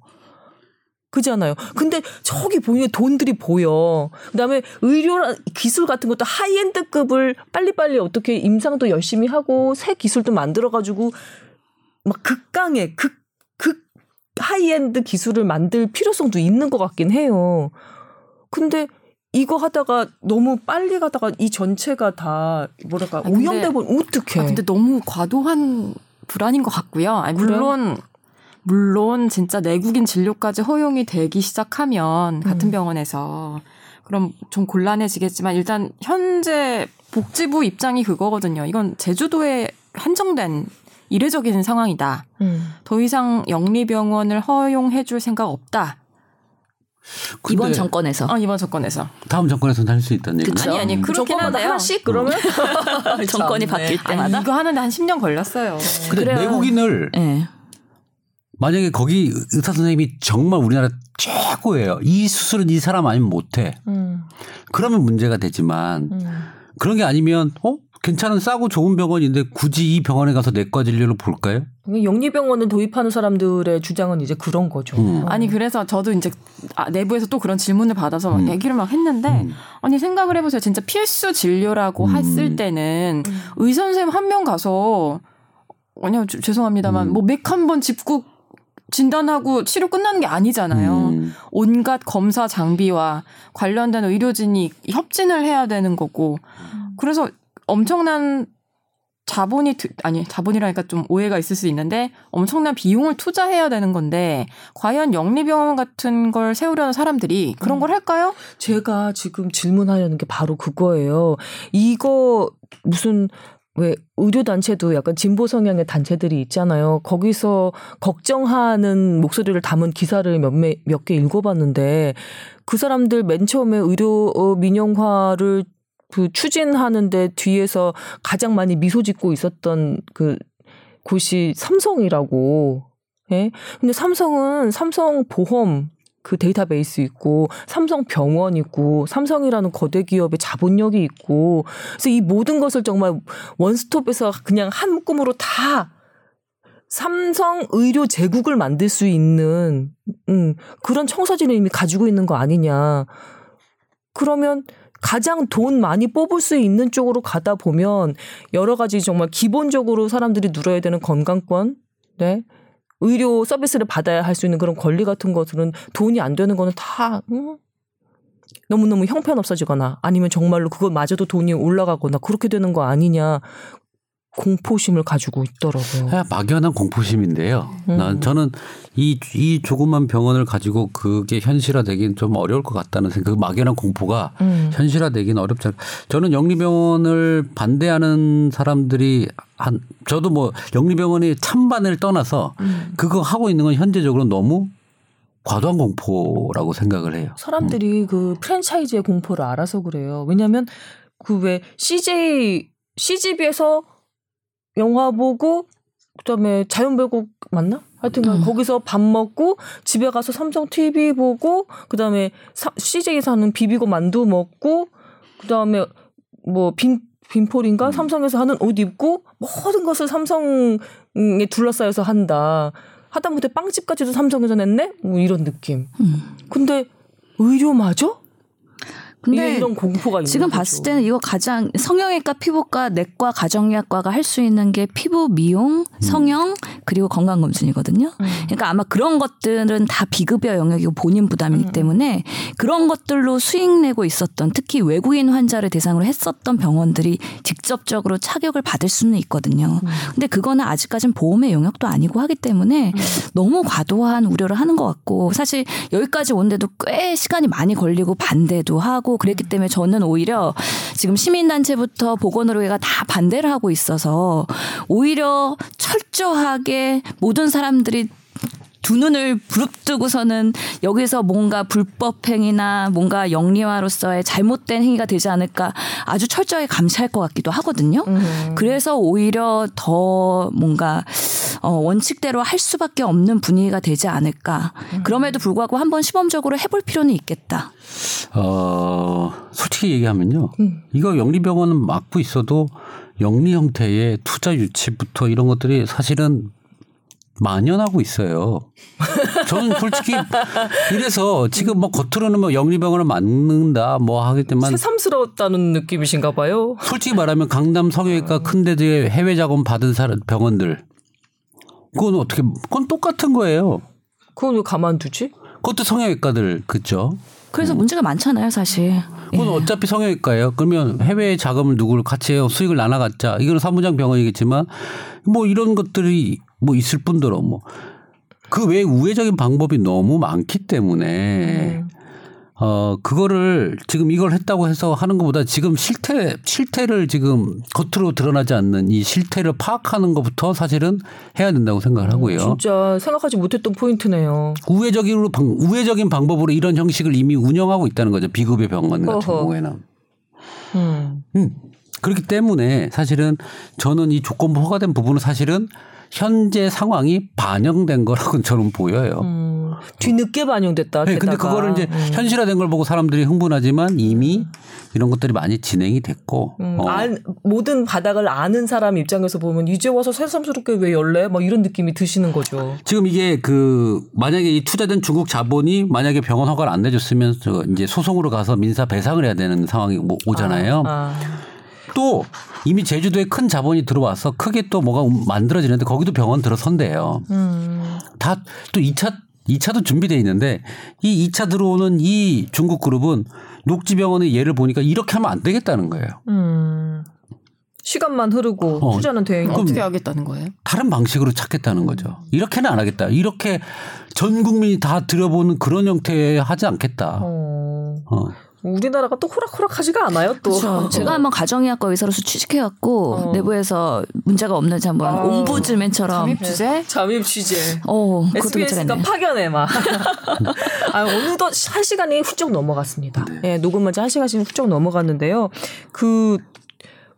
그잖아요. 근데 저기 보이는 돈들이 보여. 그다음에 의료 기술 같은 것도 high-end급을 빨리빨리 어떻게 임상도 열심히 하고 새 기술도 만들어 가지고 막 극강의 극 극 하이엔드 기술을 만들 필요성도 있는 것 같긴 해요. 근데 이거 하다가 너무 빨리 가다가 이 전체가 다 뭐랄까 근데- 오염돼 버리면 어떡해. 아, 근데 너무 과도한 불안인 것 같고요. 아니, 그래요? 물론 진짜 내국인 진료까지 허용이 되기 시작하면 같은 음. 병원에서 그럼 좀 곤란해지겠지만 일단 현재 복지부 입장이 그거거든요. 이건 제주도에 한정된 이례적인 상황이다. 음. 더 이상 영리병원을 허용해줄 생각 없다. 이번 정권에서 어, 이번 정권에서. 다음 정권에서는 할 수 있다는 얘기죠. 아니 아니 그렇긴 한데요. 하나씩 그러면 정권이 참네. 바뀔 아니, 때마다 이거 하는데 한 10년 걸렸어요. 근데 그래요. 외국인을 예. 만약에 거기 의사 선생님이 정말 우리나라 최고예요. 이 수술은 이 사람 아니면 못해. 음, 그러면 문제가 되지만 음. 그런 게 아니면 어 괜찮은 싸고 좋은 병원인데 굳이 이 병원에 가서 내과 진료를 볼까요? 영리병원을 도입하는 사람들의 주장은 이제 그런 거죠. 음. 아니 그래서 저도 이제 아, 내부에서 또 그런 질문을 받아서 막 음. 얘기를 막 했는데 음. 아니 생각을 해보세요. 진짜 필수 진료라고 음. 했을 때는 의사 선생님 한 명 가서 아니요 주- 죄송합니다만 음. 뭐맥 한 번 짚고 진단하고 치료 끝나는 게 아니잖아요. 음. 온갖 검사 장비와 관련된 의료진이 협진을 해야 되는 거고 그래서 엄청난 자본이 드- 아니 자본이라니까 좀 오해가 있을 수 있는데 엄청난 비용을 투자해야 되는 건데 과연 영리병원 같은 걸 세우려는 사람들이 그런 걸 할까요? 제가 지금 질문하려는 게 바로 그거예요. 이거 무슨 왜 의료 단체도 약간 진보 성향의 단체들이 있잖아요. 거기서 걱정하는 목소리를 담은 기사를 몇몇 개 읽어봤는데 그 사람들 맨 처음에 의료 어, 민영화를 그 추진하는데 뒤에서 가장 많이 미소 짓고 있었던 그 곳이 삼성이라고. 예? 근데 삼성은 삼성 보험 그 데이터베이스 있고 삼성 병원 있고 삼성이라는 거대 기업의 자본력이 있고 그래서 이 모든 것을 정말 원스톱에서 그냥 한 묶음으로 다 삼성 의료 제국을 만들 수 있는 음, 그런 청사진을 이미 가지고 있는 거 아니냐. 그러면 가장 돈 많이 뽑을 수 있는 쪽으로 가다 보면 여러 가지 정말 기본적으로 사람들이 누려야 되는 건강권, 네, 의료 서비스를 받아야 할 수 있는 그런 권리 같은 것들은 돈이 안 되는 거는 다 음, 너무너무 형편없어지거나 아니면 정말로 그것마저도 돈이 올라가거나 그렇게 되는 거 아니냐 공포심을 가지고 있더라고요. 그냥 막연한 공포심인데요. 음. 난 저는 이, 이 조그만 병원을 가지고 그게 현실화되긴 좀 어려울 것 같다는 생각, 그 막연한 공포가 음. 현실화되긴 어렵잖아요. 저는 영리병원을 반대하는 사람들이 한, 저도 뭐 영리병원이 찬반을 떠나서 음. 그거 하고 있는 건 현재적으로 너무 과도한 공포라고 생각을 해요. 사람들이 그 프랜차이즈의 공포를 알아서 그래요. 왜냐하면 그 왜 CJ CGV에서 영화 보고 그다음에 자연배곡 맞나? 하여튼 간 음. 거기서 밥 먹고 집에 가서 삼성 TV 보고 그다음에 사, CJ 사는 비비고 만두 먹고 그다음에 뭐 빈 빈폴인가 삼성에서 하는 옷 입고 모든 것을 삼성에 둘러싸여서 한다. 하다못해 빵집까지도 삼성에서 냈네? 뭐 이런 느낌. 음. 근데 의료 맞아? 근데 이런 공포가 있는 지금 거죠. 봤을 때는 이거 가장 성형외과, 피부과, 내과, 가정의학과가 할 수 있는 게 피부 미용, 성형 그리고 건강 검진이거든요. 음. 그러니까 아마 그런 것들은 다 비급여 영역이고 본인 부담이기 음. 때문에 그런 것들로 수익 내고 있었던 특히 외국인 환자를 대상으로 했었던 병원들이 직접적으로 차격을 받을 수는 있거든요. 음. 근데 그거는 아직까진 보험의 영역도 아니고 하기 때문에 너무 과도한 우려를 하는 것 같고 사실 여기까지 오는데도 꽤 시간이 많이 걸리고 반대도 하고 그랬기 때문에 저는 오히려 지금 시민단체부터 보건의료계가 다 반대를 하고 있어서 오히려 철저하게 모든 사람들이 두 눈을 부릅뜨고서는 여기서 뭔가 불법 행위나 뭔가 영리화로서의 잘못된 행위가 되지 않을까 아주 철저하게 감시할 것 같기도 하거든요. 음. 그래서 오히려 더 뭔가 어, 원칙대로 할 수밖에 없는 분위기가 되지 않을까. 그럼에도 불구하고 한번 시범적으로 해볼 필요는 있겠다. 어, 솔직히 얘기하면요. 음. 이거 영리병원은 막고 있어도 영리 형태의 투자 유치부터 이런 것들이 사실은 만연하고 있어요. 저는 솔직히 이래서 지금 뭐 겉으로는 뭐 영리병원을 막는다 뭐 하겠지만 새삼스러웠다는 느낌이신가 봐요. 솔직히 말하면 강남 성형외과 큰 데들의 해외 자금 받은 사람 병원들 그건 어떻게 그건 똑같은 거예요. 그건 왜 가만두지? 그것도 성형외과들 그죠? 그래서 문제가 많잖아요, 사실. 그건 어차피 성형외과예요. 그러면 해외 자금을 누구를 같이 해요. 수익을 나눠 갖자. 이거는 사무장 병원이겠지만 뭐 이런 것들이 뭐 있을 뿐더러 뭐 그 외에 우회적인 방법이 너무 많기 때문에 음. 어 그거를 지금 이걸 했다고 해서 하는 것보다 지금 실태 실태를 지금 겉으로 드러나지 않는 이 실태를 파악하는 것부터 사실은 해야 된다고 생각을 하고요. 진짜 생각하지 못했던 포인트네요. 우회적으로 방, 우회적인 방법으로 이런 형식을 이미 운영하고 있다는 거죠. 비급여 병원 같은 어허. 경우에는. 음. 음. 그렇기 때문에 사실은 저는 이 조건부 허가된 부분은 사실은 현재 상황이 반영된 거라고 저는 보여요. 음. 뒤늦게 반영됐다. 네, 근데. 그거를 이제 음. 현실화된 걸 보고 사람들이 흥분하지만 이미 이런 것들이 많이 진행이 됐고 음, 어. 알- 모든 바닥을 아는 사람 입장에서 보면 이제 와서 새삼스럽게 왜 열래? 막 이런 느낌이 드시는 거죠. 지금 이게 그 만약에 이 투자된 중국 자본이 만약에 병원 허가를 안 내줬으면 저 이제 소송으로 가서 민사 배상을 해야 되는 상황이 뭐 오잖아요. 아, 또 이미 제주도에 큰 자본이 들어와서 크게 또 뭐가 만들어지는데 거기도 병원 들어선대요. 음. 다또 2차 2차도 준비돼 있는데 이 2차 들어오는 이 중국 그룹은 녹지병원의 예를 보니까 이렇게 하면 안 되겠다는 거예요. 음. 시간만 흐르고 어. 투자는 돼 있고. 어떻게 하겠다는 거예요? 다른 방식으로 찾겠다는 거죠. 이렇게는 안 하겠다. 이렇게 전 국민이 다 들어보는 그런 형태 하지 않겠다. 어. 어. 우리나라가 또 호락호락하지가 않아요. 또. 그렇죠. 제가 한번 가정의학과 의사로서 취직해갖고 어. 내부에서 문제가 없는지 한번 아. 옴부즈맨처럼 잠입 주제? 잠입 취재. 어, SBS가. 파견해 막. 아, 어느덧 한 시간이 훌쩍 넘어갔습니다. 예, 녹음한 지한 시간씩 훌쩍 넘어갔는데요. 그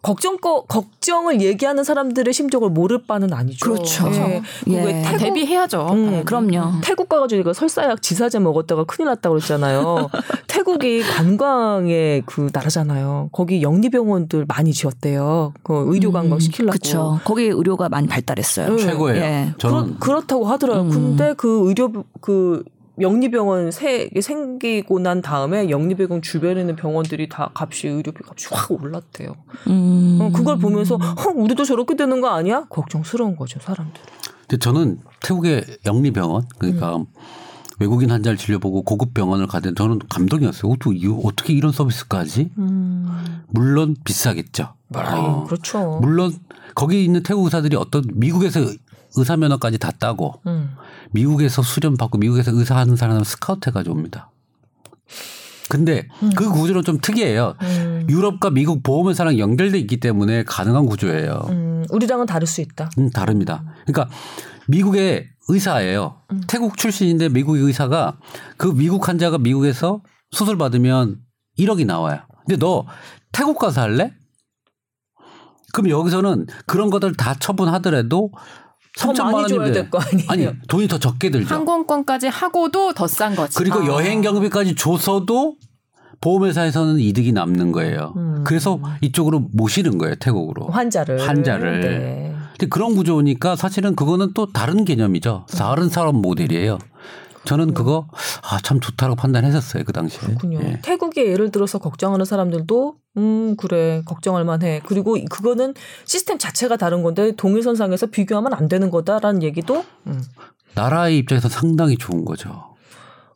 걱정 거 걱정을 얘기하는 사람들의 심정을 모를 바는 아니죠. 그렇죠. 예. 예. 왜 태국 대비해야죠. 음, 네, 그럼요. 태국 가가지고 이거 설사약 지사제 먹었다가 큰일 났다고 그랬잖아요. 태국이 관광의 그 나라잖아요. 거기 영리병원들 많이 지었대요. 그 의료 관광 시키려고. 그렇죠. 거기 의료가 많이 발달했어요. 음. 최고예요. 예. 저는 그렇, 다고 하더라고요. 음. 근데 그 의료 그 영리병원 새 생기고 난 다음에 영리병원 주변에 있는 병원들이 다 값이 의료비 값이 확 올랐대요. 음. 어, 그걸 보면서 어, 우리도 저렇게 되는 거 아니야? 걱정스러운 거죠 사람들. 근데 저는 태국의 영리병원 그러니까 음. 외국인 환자를 진료보고 고급 병원을 가든 저는 감동이었어요. 어떻게, 이- 어떻게 이런 서비스까지? 물론 비싸겠죠. 어. 그렇죠. 물론 거기 있는 태국 의사들이 어떤 미국에서 의사 면허까지 다 따고 음. 미국에서 수련 받고 미국에서 의사 하는 사람을 스카우트 해가지고 옵니다. 근데 그 구조는 좀 특이해요. 음. 유럽과 미국 보험회사랑 연결돼 있기 때문에 가능한 구조예요. 음, 우리랑은 다를 수 있다. 음, 다릅니다. 그러니까 미국의 의사예요. 태국 출신인데 미국의 의사가 그 미국 환자가 미국에서 수술 받으면 1억이 나와요. 근데 너 태국 가서 할래? 그럼 여기서는 그런 것들 다 처분하더라도 더 3천만 많이 줘야 될 거 아니에요. 아니 돈이 더 적게 들죠. 항공권까지 하고도 더 싼 거지. 그리고 아. 여행 경비까지 줘서도 보험회사에서는 이득이 남는 거예요. 음. 그래서 이쪽으로 모시는 거예요 태국으로. 환자를 환자를. 네. 근데 그런 구조니까 사실은 그거는 또 다른 개념이죠. 다른 사람 모델이에요. 저는 그거 아, 참 좋다고 판단했었어요 그 당시에. 그렇군요. 예. 태국에 예를 들어서 걱정하는 사람들도 음 그래 걱정할 만해. 그리고 그거는 시스템 자체가 다른 건데 동일선상에서 비교하면 안 되는 거다라는 얘기도. 음. 나라의 입장에서 상당히 좋은 거죠.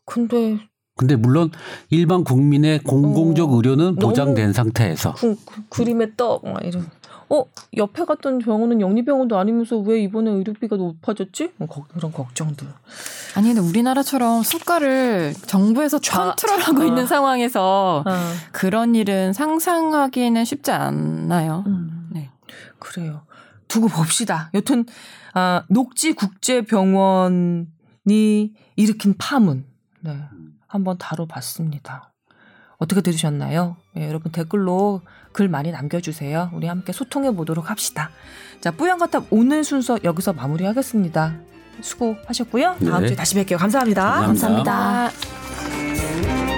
근데 근데 물론 일반 국민의 공공적 어, 의료는 보장된 상태에서 그, 그 그림에 떡막 이런. 어 옆에 갔던 병원은 영리병원도 아니면서 왜 이번에 의료비가 높아졌지? 뭐 거- 그런 걱정들. 아니 근데 우리나라처럼 수가를 정부에서 좌- 컨트롤하고 아. 있는 상황에서 아, 그런 일은 상상하기는 쉽지 않나요. 음. 네. 그래요. 두고 봅시다. 여튼 아, 녹지 국제병원이 일으킨 파문 네, 한번 다뤄봤습니다. 어떻게 들으셨나요? 예, 여러분 댓글로 글 많이 남겨주세요. 우리 함께 소통해 보도록 합시다. 자, 뿌연거탑 오늘 순서 여기서 마무리하겠습니다. 수고하셨고요. 다음 네. 주에 다시 뵐게요 감사합니다. 감사합니다. 감사합니다.